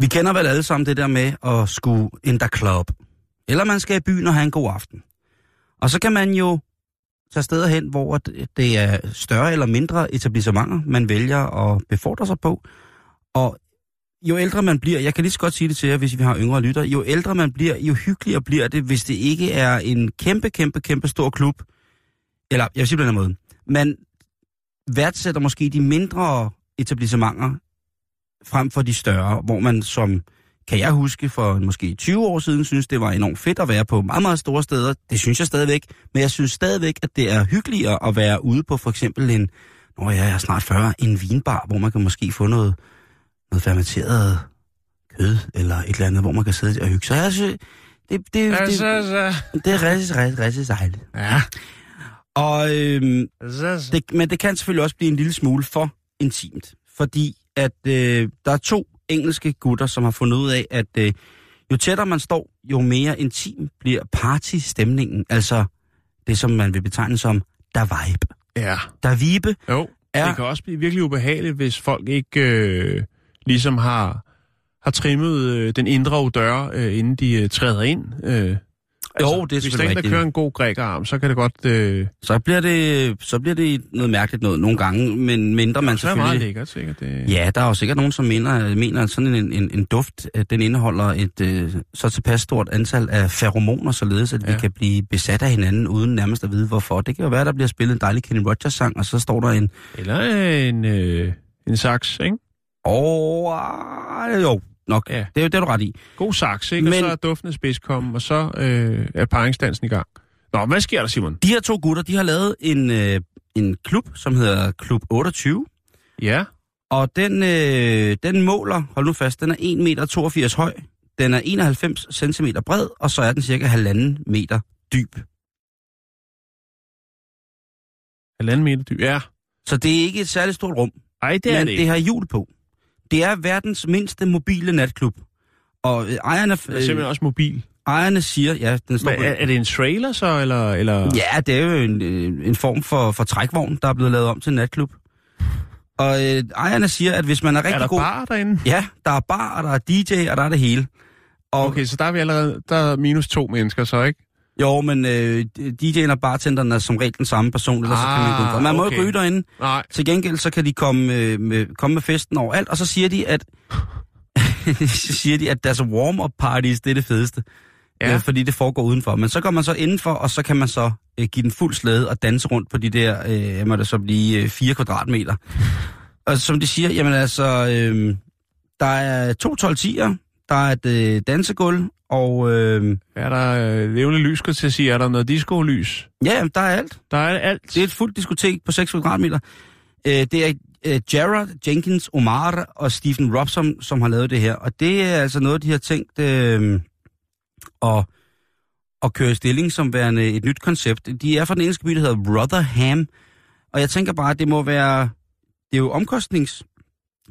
Vi kender vel alle sammen det der med at skulle in the club. Eller man skal i byen og have en god aften. Og så kan man jo tage steder hen, hvor det er større eller mindre etablissementer, man vælger at befordre sig på. Og jo ældre man bliver, jeg kan lige så godt sige det til jer, hvis vi har yngre lytter, jo ældre man bliver, jo hyggeligere bliver det, hvis det ikke er en kæmpe, kæmpe, kæmpe stor klub. Eller, jeg vil sige på den måde. Man værdsætter måske de mindre etablissementer frem for de større, hvor man som kan jeg huske for måske 20 år siden, synes det var enormt fedt at være på meget, meget store steder. Det synes jeg stadigvæk. Men jeg synes stadigvæk, at det er hyggeligere at være ude på for eksempel en, når jeg er snart 40, en vinbar, hvor man kan måske få noget, noget fermenteret kød, eller et eller andet, hvor man kan sidde og hygge sig. Jeg synes, det, det, det, Altså, det, så, det er rigtig, rigtig, rigtig dejligt. ja. Og, øhm, Så, så. det, men det kan selvfølgelig også blive en lille smule for intimt, fordi at øh, der er to engelske gutter, som har fundet ud af, at øh, jo tættere man står, jo mere intim bliver partystemningen. Altså det, som man vil betegne som der vibe. Ja. Der vibe Jo, er... det kan også blive virkelig ubehageligt, hvis folk ikke øh, ligesom har, har trimmet øh, den indre dør, øh, inden de øh, træder ind. Øh, Jo, det er Hvis der selvfølgelig ikke kører en god grækerarm, så kan det godt... Øh, Så bliver det, så bliver det noget mærkeligt noget nogle gange, men mindre man så er det meget selvfølgelig... lækkert, sikkert. Det, Ja, der er jo sikkert nogen, som mener, mener at sådan en, en, en duft, den indeholder et øh, så tilpas stort antal af feromoner, således at ja. Vi kan blive besat af hinanden, uden nærmest at vide hvorfor. Det kan jo være, der bliver spillet en dejlig Kenny Rogers-sang, og så står der en... Eller en, øh, en saks, ikke? Åh, oh, jo, nok. Ja. Det, er- det er du ret i. God saks, ikke? Men-. Og så er duften af spids kommet, og så øh, er paringsdansen i gang. Nå, hvad sker der, Simon? De her to gutter, de har lavet en, øh, en klub, som hedder Klub 28, Ja, og den, øh, den måler, hold nu fast, den er 1,82 meter høj, den er 91 cm bred, og så er den cirka halvanden meter dyb. halvanden meter dyb. Ja. Så det er ikke et særligt stort rum, Ej, det er men det det ikke. har hjul på. Det er verdens mindste mobile natklub. Og øh, ejerne, Det er simpelthen øh, også mobil. ejerne siger, ja, den står Men er, er det en trailer så, eller... eller... ja, det er jo en, øh, en form for, for trækvogn, der er blevet lavet om til natklub. Og øh, ejerne siger, at hvis man er rigtig er der god... bar derinde? Ja, der er bar, og der er DJ, og der er det hele. Og, Okay, så der er vi allerede... Der er minus to mennesker så, ikke? Jo, men øh, DJ'en og bartenderen er som regel den samme person, ellers ah, så kan man gå ud. Man må okay. ikke ryge derinde. Nej. Til gengæld så kan de komme, øh, med, komme med festen overalt, og så siger de, at så siger de, at deres warm-up parties, det er det fedeste. Ja. Øh, fordi det foregår udenfor. Men så går man så indenfor, og så kan man så øh, give den fuld slæde og danse rundt på de der, øh, må det så blive, øh, 4 kvadratmeter. Og som de siger, jamen altså, øh, der er to 12 der er et øh, dansegulv, og øh, Er der øh, levende lys, skal til at sige? Er der noget disco-lys? ja, der er alt. Der er alt. Det er et fuldt diskotek på 6 kvadratmeter. Øh, det er øh, Jared Jenkins Omar og Stephen Robson, som har lavet det her. Og det er altså noget, de har tænkt øh, at, at køre i stilling som værende et nyt koncept. De er fra den engelske by, der hedder Rotherham. Og jeg tænker bare, at det må være... Det er jo omkostnings,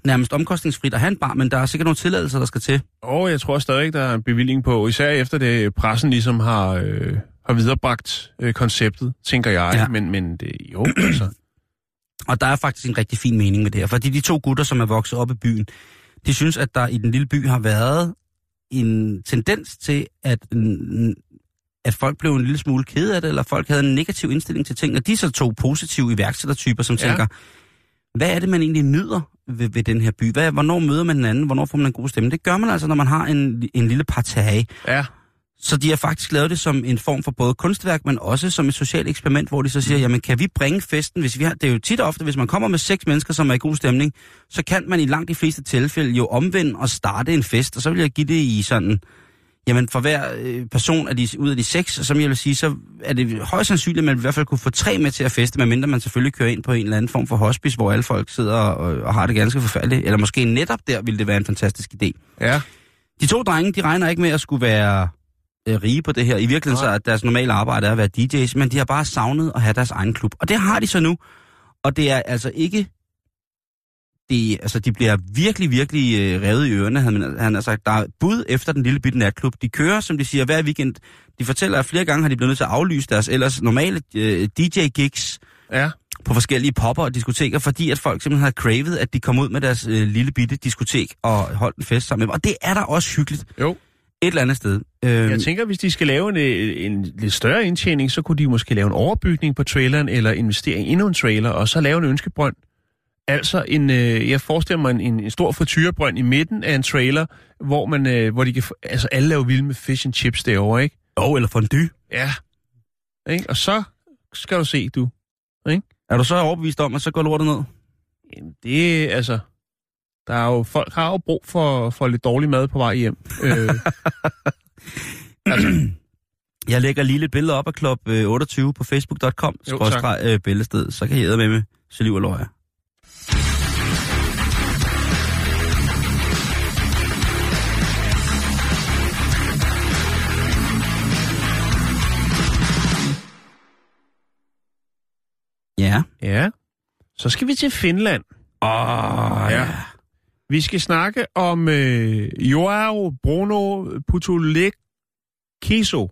nærmest omkostningsfrit at have en bar, men der er sikkert nogle tilladelser, der skal til. Og jeg tror stadig, der er en bevilling på, især efter det pressen ligesom har, øh, har viderebragt øh, konceptet, tænker jeg. Ja. Men, men det, jo, altså. Og der er faktisk en rigtig fin mening med det her, fordi de to gutter, som er vokset op i byen, de synes, at der i den lille by har været en tendens til, at, at folk blev en lille smule ked af det, eller folk havde en negativ indstilling til ting, og de er så to positive iværksættertyper, som Ja. tænker, hvad er det, man egentlig nyder ved, ved den her by? Hvad, hvornår møder man den anden? Hvornår får man en god stemme? Det gør man altså, når man har en, en lille partage. Ja, Så de har faktisk lavet det som en form for både kunstværk, men også som et socialt eksperiment, hvor de så siger, jamen kan vi bringe festen, hvis vi har, det er jo tit og ofte, hvis man kommer med seks mennesker, som er i god stemning, så kan man i langt de fleste tilfælde jo omvende og starte en fest, og så vil jeg give det i sådan, jamen for hver øh, person af de, ud af de seks, som jeg vil sige, så er det højst sandsynligt, at man i hvert fald kunne få tre med til at feste, medmindre man selvfølgelig kører ind på en eller anden form for hospice, hvor alle folk sidder og, og har det ganske forfærdeligt, eller måske netop der ville det være en fantastisk idé. ja. De to drenge, de regner ikke med at skulle være øh, rige på det her. I virkeligheden så er deres normale arbejde er at være DJ's, men de har bare savnet at have deres egen klub. Og det har de så nu. Og det er altså ikke... Det, altså, de bliver virkelig, virkelig øh, revet i ørerne. Han, han har sagt, der er bud efter den lille bitte natklub. De kører, som de siger, hver weekend. De fortæller, at flere gange har de blevet nødt til at aflyse deres ellers normale øh, DJ-gigs Ja, på forskellige popper og diskoteker, fordi at folk simpelthen har cravet, at de kom ud med deres øh, lille bitte diskotek og holdt en fest sammen med dem. Og det er da også hyggeligt jo. et eller andet sted. Øhm, Jeg tænker, hvis de skal lave en, øh, en lidt større indtjening, så kunne de måske lave en overbygning på traileren, eller investere i endnu en trailer, og så lave en ønskebrønd. Altså, en, øh, jeg forestiller mig en, en, en stor frityrebrønd i midten af en trailer, hvor, man, øh, hvor de kan, altså alle laver vilde med fish and chips derovre, ikke? Jo, eller fondue. Ja. Ikke? Og så skal du se, du. Er du så overbevist om, at så går lortet ned? Jamen, det er altså... Der er jo, folk har jo brug for, for lidt dårlig mad på vej hjem. Øh, Jeg lægger lige lidt billeder op af Klub øh, 28 på facebook.com, skråstreg øh, billedsted, så kan I æde med med saliv og løjer. Ja. ja. Så skal vi til Finland. Åh, Ja. Vi skal snakke om øh, Joao Bruno Putulekeso.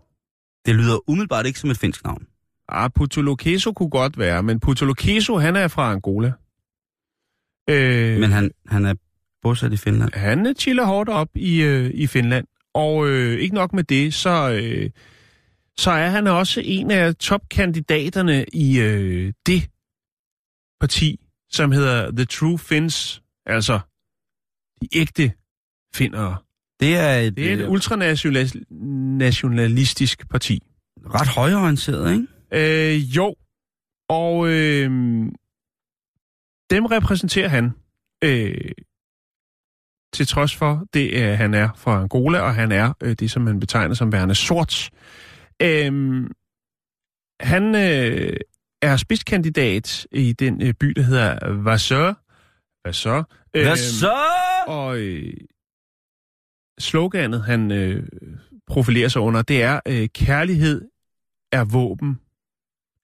Det lyder umiddelbart ikke som et finsk navn. Ah, Putulokeso kunne godt være, men Putulokeso, han er fra Angola. Øh, Men han, han er bosat i Finland. Han øh, chiller hårdt op i, øh, i Finland. Og øh, ikke nok med det, så, øh, så er han også en af topkandidaterne i øh, det parti, som hedder The True Finns, altså de ægte finnere. Det er et, Det er et øh, ultranationalistisk parti. ret højorienteret, ikke? Øh, jo, og øh, dem repræsenterer han, øh, til trods for det, øh, han er fra Angola, og han er øh, det, som man betegner som værende sort. Øh, han øh, er spidskandidat i den øh, by, der hedder Vassør. Vassør. Hvad så? Og øh, sloganet, han øh, profilerer sig under, det er, øh, kærlighed er våben.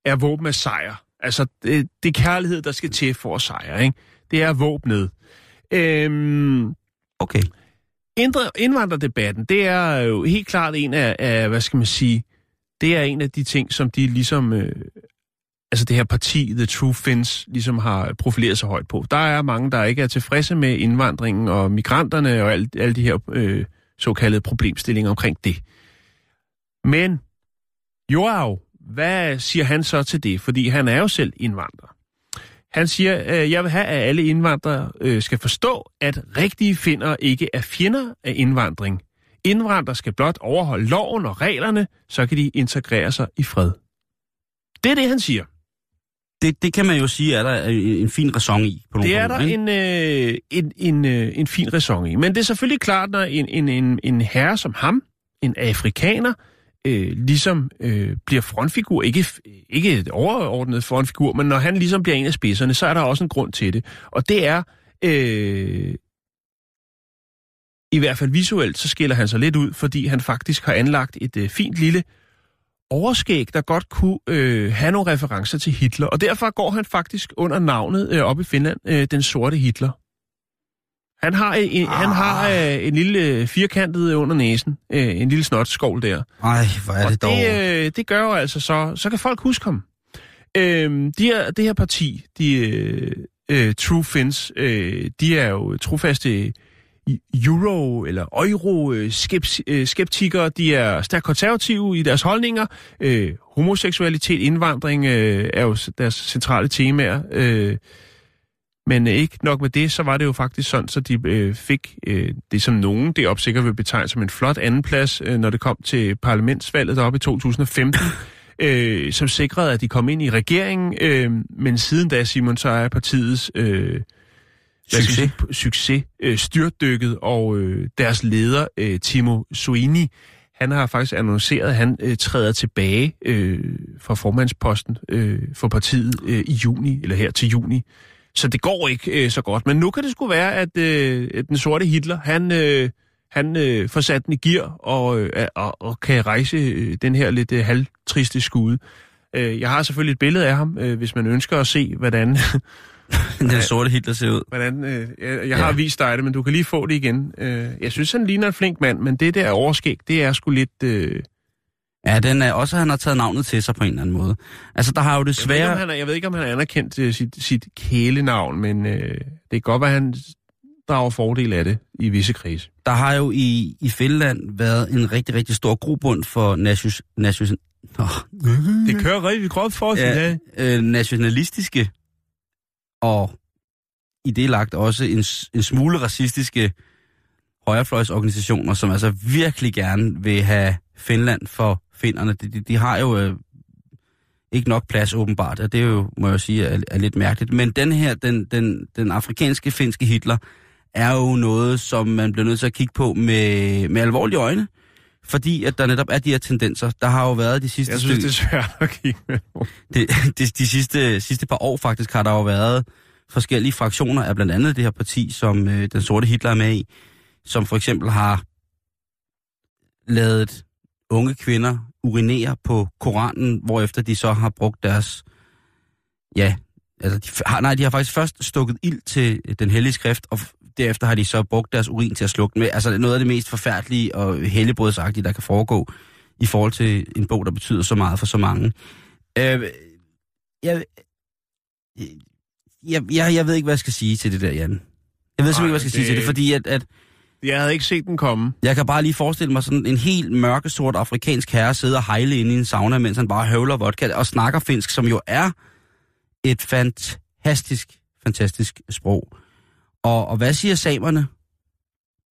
Er våben af sejr. Altså, det, det er kærlighed, der skal til for at sejre, ikke? Det er våbnet. Øhm, Okay. indre- indvandrerdebatten, det er jo helt klart en af, af, hvad skal man sige, det er en af de ting, som de ligesom, øh, altså det her parti, The True Finns, ligesom har profileret sig højt på. Der er mange, der ikke er tilfredse med indvandringen og migranterne og alt, alle de her øh, såkaldte problemstillinger omkring det. Men Joao, hvad siger han så til det? Fordi han er jo selv indvandrer. Han siger, øh, jeg vil have, at alle indvandrere øh, skal forstå, at rigtige finder ikke er fjender af indvandring. Indvandrere skal blot overholde loven og reglerne, så kan de integrere sig i fred. Det er det, han siger. Det, det kan man jo sige, er der en, en fin ræson i. På nogle Det er der punkter, ikke? en, øh, en, en, øh, en fin ræson i. Men det er selvfølgelig klart, når en, en, en, en herre som ham, en afrikaner, øh, ligesom øh, bliver frontfigur, ikke, ikke et overordnet frontfigur, men når han ligesom bliver en af spidserne, så er der også en grund til det. Og det er, øh, i hvert fald visuelt, så skiller han sig lidt ud, fordi han faktisk har anlagt et øh, fint lille overskæg, der godt kunne øh, have nogle referencer til Hitler. Og derfor går han faktisk under navnet øh, op i Finland, øh, den sorte Hitler. Han har, øh, en, ah. han har øh, en lille øh, firkantet under næsen, øh, en lille snotskål der. Ej, hvor er Og det dog... det, øh, det gør jo altså så, så kan folk huske ham. Øhm, de her, det her parti, de øh, øh, True Finns, øh, de er jo trofaste euro- eller euro-skeptikere. De er stærkt konservative i deres holdninger. Øh, homoseksualitet, indvandring øh, er jo deres centrale temaer. Øh, men øh, ikke nok med det, så var det jo faktisk sådan, så de øh, fik øh, det, som nogen det sikkert vil betegne som en flot andenplads, øh, når det kom til parlamentsvalget deroppe i 2015, øh, som sikrede, at de kom ind i regeringen. Øh, men siden da, Simon, så er partiets øh, Succes. sige, succes øh, styrtdykket, og øh, deres leder, øh, Timo Soini, han har faktisk annonceret, at han øh, træder tilbage øh, fra formandsposten øh, for partiet øh, i juni, eller her til juni. Så det går ikke øh, så godt. Men nu kan det sgu være, at øh, den sorte Hitler, han, øh, han øh, får sat den i gear og, øh, og, og kan rejse øh, den her lidt øh, halvtriste skude. Øh, jeg har selvfølgelig et billede af ham, øh, hvis man ønsker at se, hvordan... Den sorte Hitler ser ud. hvordan øh, jeg, jeg har vist dig det, men du kan lige få det igen. Øh, jeg synes, han ligner en flink mand, men det der overskæg, det er sgu lidt... Øh, Ja, den er også, at han har taget navnet til sig på en eller anden måde. Altså, der har jo jeg, ved ikke, desværre... om han er, jeg ved ikke, om han har anerkendt øh, sit, sit kælenavn, men øh, det kan godt være, at han drager fordel af det i visse kredse. Der har jo i, i Finland været en rigtig, rigtig stor grobund for nations, nations, Det kører rigtig godt for os i ja, dag. øh, nationalistiske og i det lagt også en, en smule racistiske højrefløjsorganisationer, som altså virkelig gerne vil have Finland for finderne. De, de, de har jo øh, ikke nok plads åbenbart, og det er jo, må jeg sige, er, er lidt mærkeligt. Men den her, den, den, den afrikanske finske Hitler, er jo noget, som man bliver nødt til at kigge på med, med alvorlige øjne. Fordi at der netop er de her tendenser. Der har jo været de sidste... Jeg synes, det er svært at kigge med. det, de, de sidste, sidste par år faktisk har der jo været forskellige fraktioner af blandt andet det her parti, som øh, den sorte Hitler er med i, som for eksempel har lavet unge kvinder urinere på Koranen, hvorefter de så har brugt deres, ja, altså de, har, nej, de har faktisk først stukket ild til den hellige skrift, og derefter har de så brugt deres urin til at slukke med. Altså noget af det mest forfærdelige og helligbrødsagtige, der kan foregå i forhold til en bog, der betyder så meget for så mange. Øh, jeg, jeg, jeg, jeg ved ikke, hvad jeg skal sige til det der, Jan. Jeg ved simpelthen ikke, hvad jeg skal sige det- til det, fordi at, at Jeg havde ikke set den komme. jeg kan bare lige forestille mig sådan en helt mørkesort afrikansk herre sidde og hejle inde i en sauna, mens han bare høvler vodka og snakker finsk, som jo er et fantastisk, fantastisk sprog. Og, og hvad siger samerne?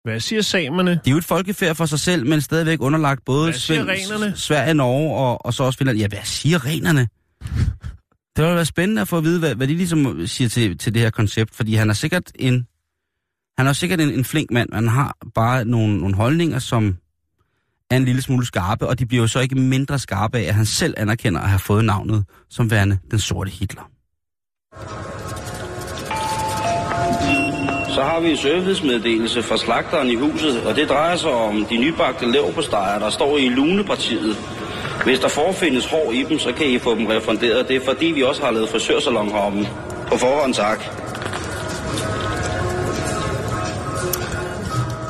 Hvad siger samerne? De er jo et folkefærd for sig selv, men stadigvæk underlagt både renerne? Sverige, Norge og, og så også Finland. Ja, hvad siger renerne? Det vil være spændende at få at vide, hvad, hvad de ligesom siger til, til det her koncept, fordi han er sikkert en, han er sikkert en, en flink mand, men han har bare nogle, nogle holdninger, som er en lille smule skarpe, og de bliver jo så ikke mindre skarpe af, at han selv anerkender at have fået navnet som værende den sorte Hitler. Så har vi en servicemeddelelse fra slagteren i huset, og det drejer sig om de nybagte leverpostejer, der står i lunepartiet. Hvis der forefindes hår i dem, så kan I få dem refunderet. Det er fordi, vi også har lavet frisørsalon heroppe. På forhånd tak.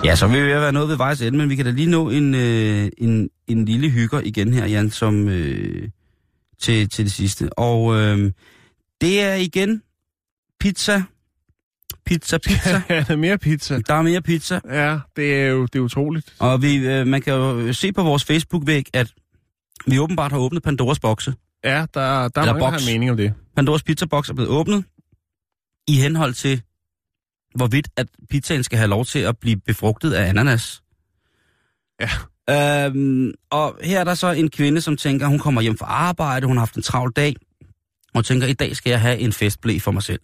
Ja, så vil vi være nået ved vejs ende, men vi kan da lige nå en, øh, en, en lille hygger igen her, Jan, som øh, til, til det sidste. Og øh, det er igen pizza. Pizza, pizza. Ja, der er mere pizza. Der er mere pizza. Ja, det er jo det er utroligt. Og vi, øh, man kan jo se på vores Facebook-væg, at vi åbenbart har åbnet Pandoras bokse. Ja, der, der er Eller mange, der har mening om det. Pandoras pizzaboks er blevet åbnet i henhold til, hvorvidt at pizzaen skal have lov til at blive befrugtet af ananas. Ja. Øhm, og her er der så en kvinde, som tænker, hun kommer hjem fra arbejde, hun har haft en travl dag, og tænker, i dag skal jeg have en festblæ for mig selv.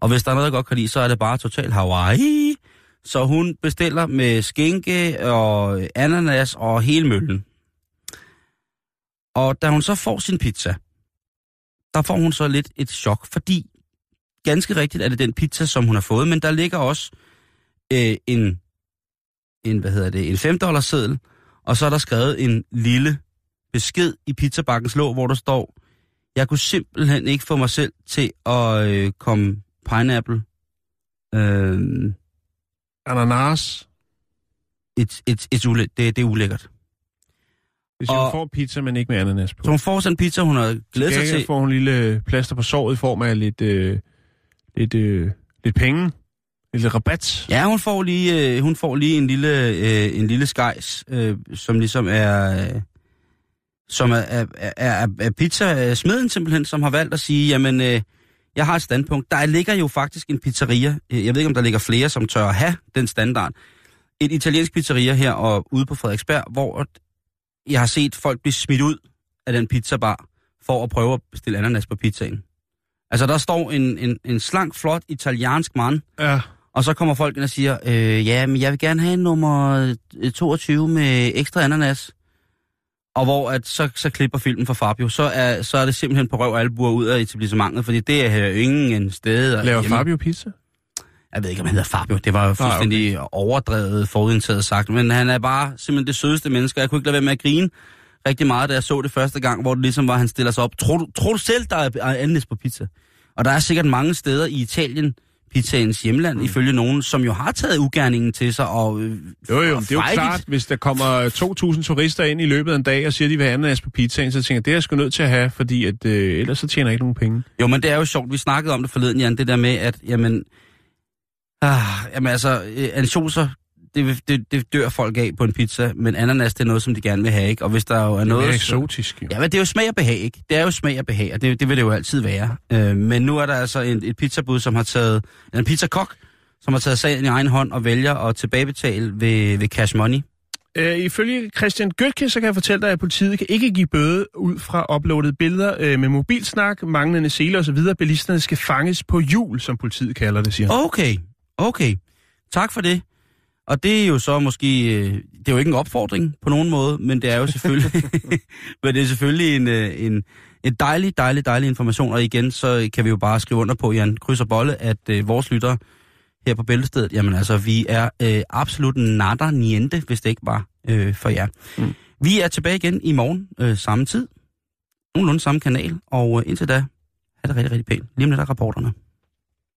Og hvis der er noget, jeg godt kan lide, så er det bare total Hawaii. Så hun bestiller med skinke og ananas og hele møllen. Og da hun så får sin pizza, der får hun så lidt et chok, fordi ganske rigtigt er det den pizza, som hun har fået, men der ligger også øh, en, en, hvad hedder det, en 5 dollars seddel, og så er der skrevet en lille besked i pizzabakkens låg, hvor der står, jeg kunne simpelthen ikke få mig selv til at øh, komme pineapple, øh, Ananas. et, et, et ule, det, det er ulækkert. Hvis hun Og- får pizza, men ikke med ananas på. Så hun får sådan en pizza, hun har glædet sig til. får hun en lille plaster på såret i form af lidt, øh, lidt, øh, lidt penge. Lidt rabat. Ja, hun får lige, øh, hun får lige en lille, øh, en lille skejs, øh, som ligesom er, øh, som er, er, er, er, pizza-smeden øh, simpelthen, som har valgt at sige, jamen, øh, jeg har et standpunkt. Der ligger jo faktisk en pizzeria, øh, jeg ved ikke, om der ligger flere, som tør at have den standard. Et italiensk pizzeria her og ude på Frederiksberg, hvor jeg har set folk blive smidt ud af den pizzabar, for at prøve at bestille ananas på pizzaen. Altså, der står en, en, en slank, flot italiensk mand, Ja. og så kommer folk ind og siger, øh, ja, men jeg vil gerne have en nummer øh, 22 med ekstra ananas. Og hvor at, så, så klipper filmen for Fabio, så er, så er det simpelthen på røv og albuer ud af etablissementet, fordi det er ingen sted. Laver Fabio pizza? Jeg ved ikke, om han hedder Fabio. Det var fuldstændig okay. overdrevet, forudindtaget sagt. Men han er bare simpelthen det sødeste menneske. Jeg kunne ikke lade være med at grine rigtig meget, da jeg så det første gang, hvor det ligesom var, han stiller sig op. Tror du, tror du selv, der er ananas på pizza? Og der er sikkert mange steder i Italien, pizzaens hjemland, mm. ifølge nogen, som jo har taget ugerningen til sig. Og, øh, Jo, jo, og det er jo klart, hvis der kommer 2.000 turister ind i løbet af en dag og siger, at de vil have ananas på pizzaen, så tænker jeg, det er jeg sgu nødt til at have, fordi at, øh, ellers så tjener jeg ikke nogen penge. Jo, men det er jo sjovt. Vi snakkede om det forleden, Jan, det der med, at jamen, ah, jamen altså, øh, ansjoser, det, det, det dør folk af på en pizza, men ananas, det er noget, som de gerne vil have, ikke? Og hvis der jo er Det er noget... eksotisk, jo. Ja, men det er jo smag og behag, ikke? Det er jo smag og behag, og det, det vil det jo altid være. Øh, men nu er der altså en, et pizzabud, som har taget... En pizzakok, som har taget sagen i egen hånd og vælger at tilbagebetale ved, ved cash money. Øh, ifølge Christian Gøtke, så kan jeg fortælle dig, at politiet kan ikke give bøde ud fra uploadede billeder øh, med mobilsnak, manglende sele osv. Bilisterne skal fanges på jul, som politiet kalder det, siger han. Okay, okay. Tak for det. Og det er jo så måske, øh, det er jo ikke en opfordring på nogen måde, men det er jo selvfølgelig, men det er selvfølgelig en, øh, en, en dejlig, dejlig, dejlig information. Og igen, så kan vi jo bare skrive under på, Jan Kryds og Bolle, at øh, vores lyttere her på Bæltestedet, jamen altså, vi er øh, absolut nada niente, hvis det ikke var øh, for jer. Mm. Vi er tilbage igen i morgen, øh, samme tid, nogenlunde samme kanal, og øh, indtil da, have det rigtig, rigtig pænt. Lige om lidt er rapporterne.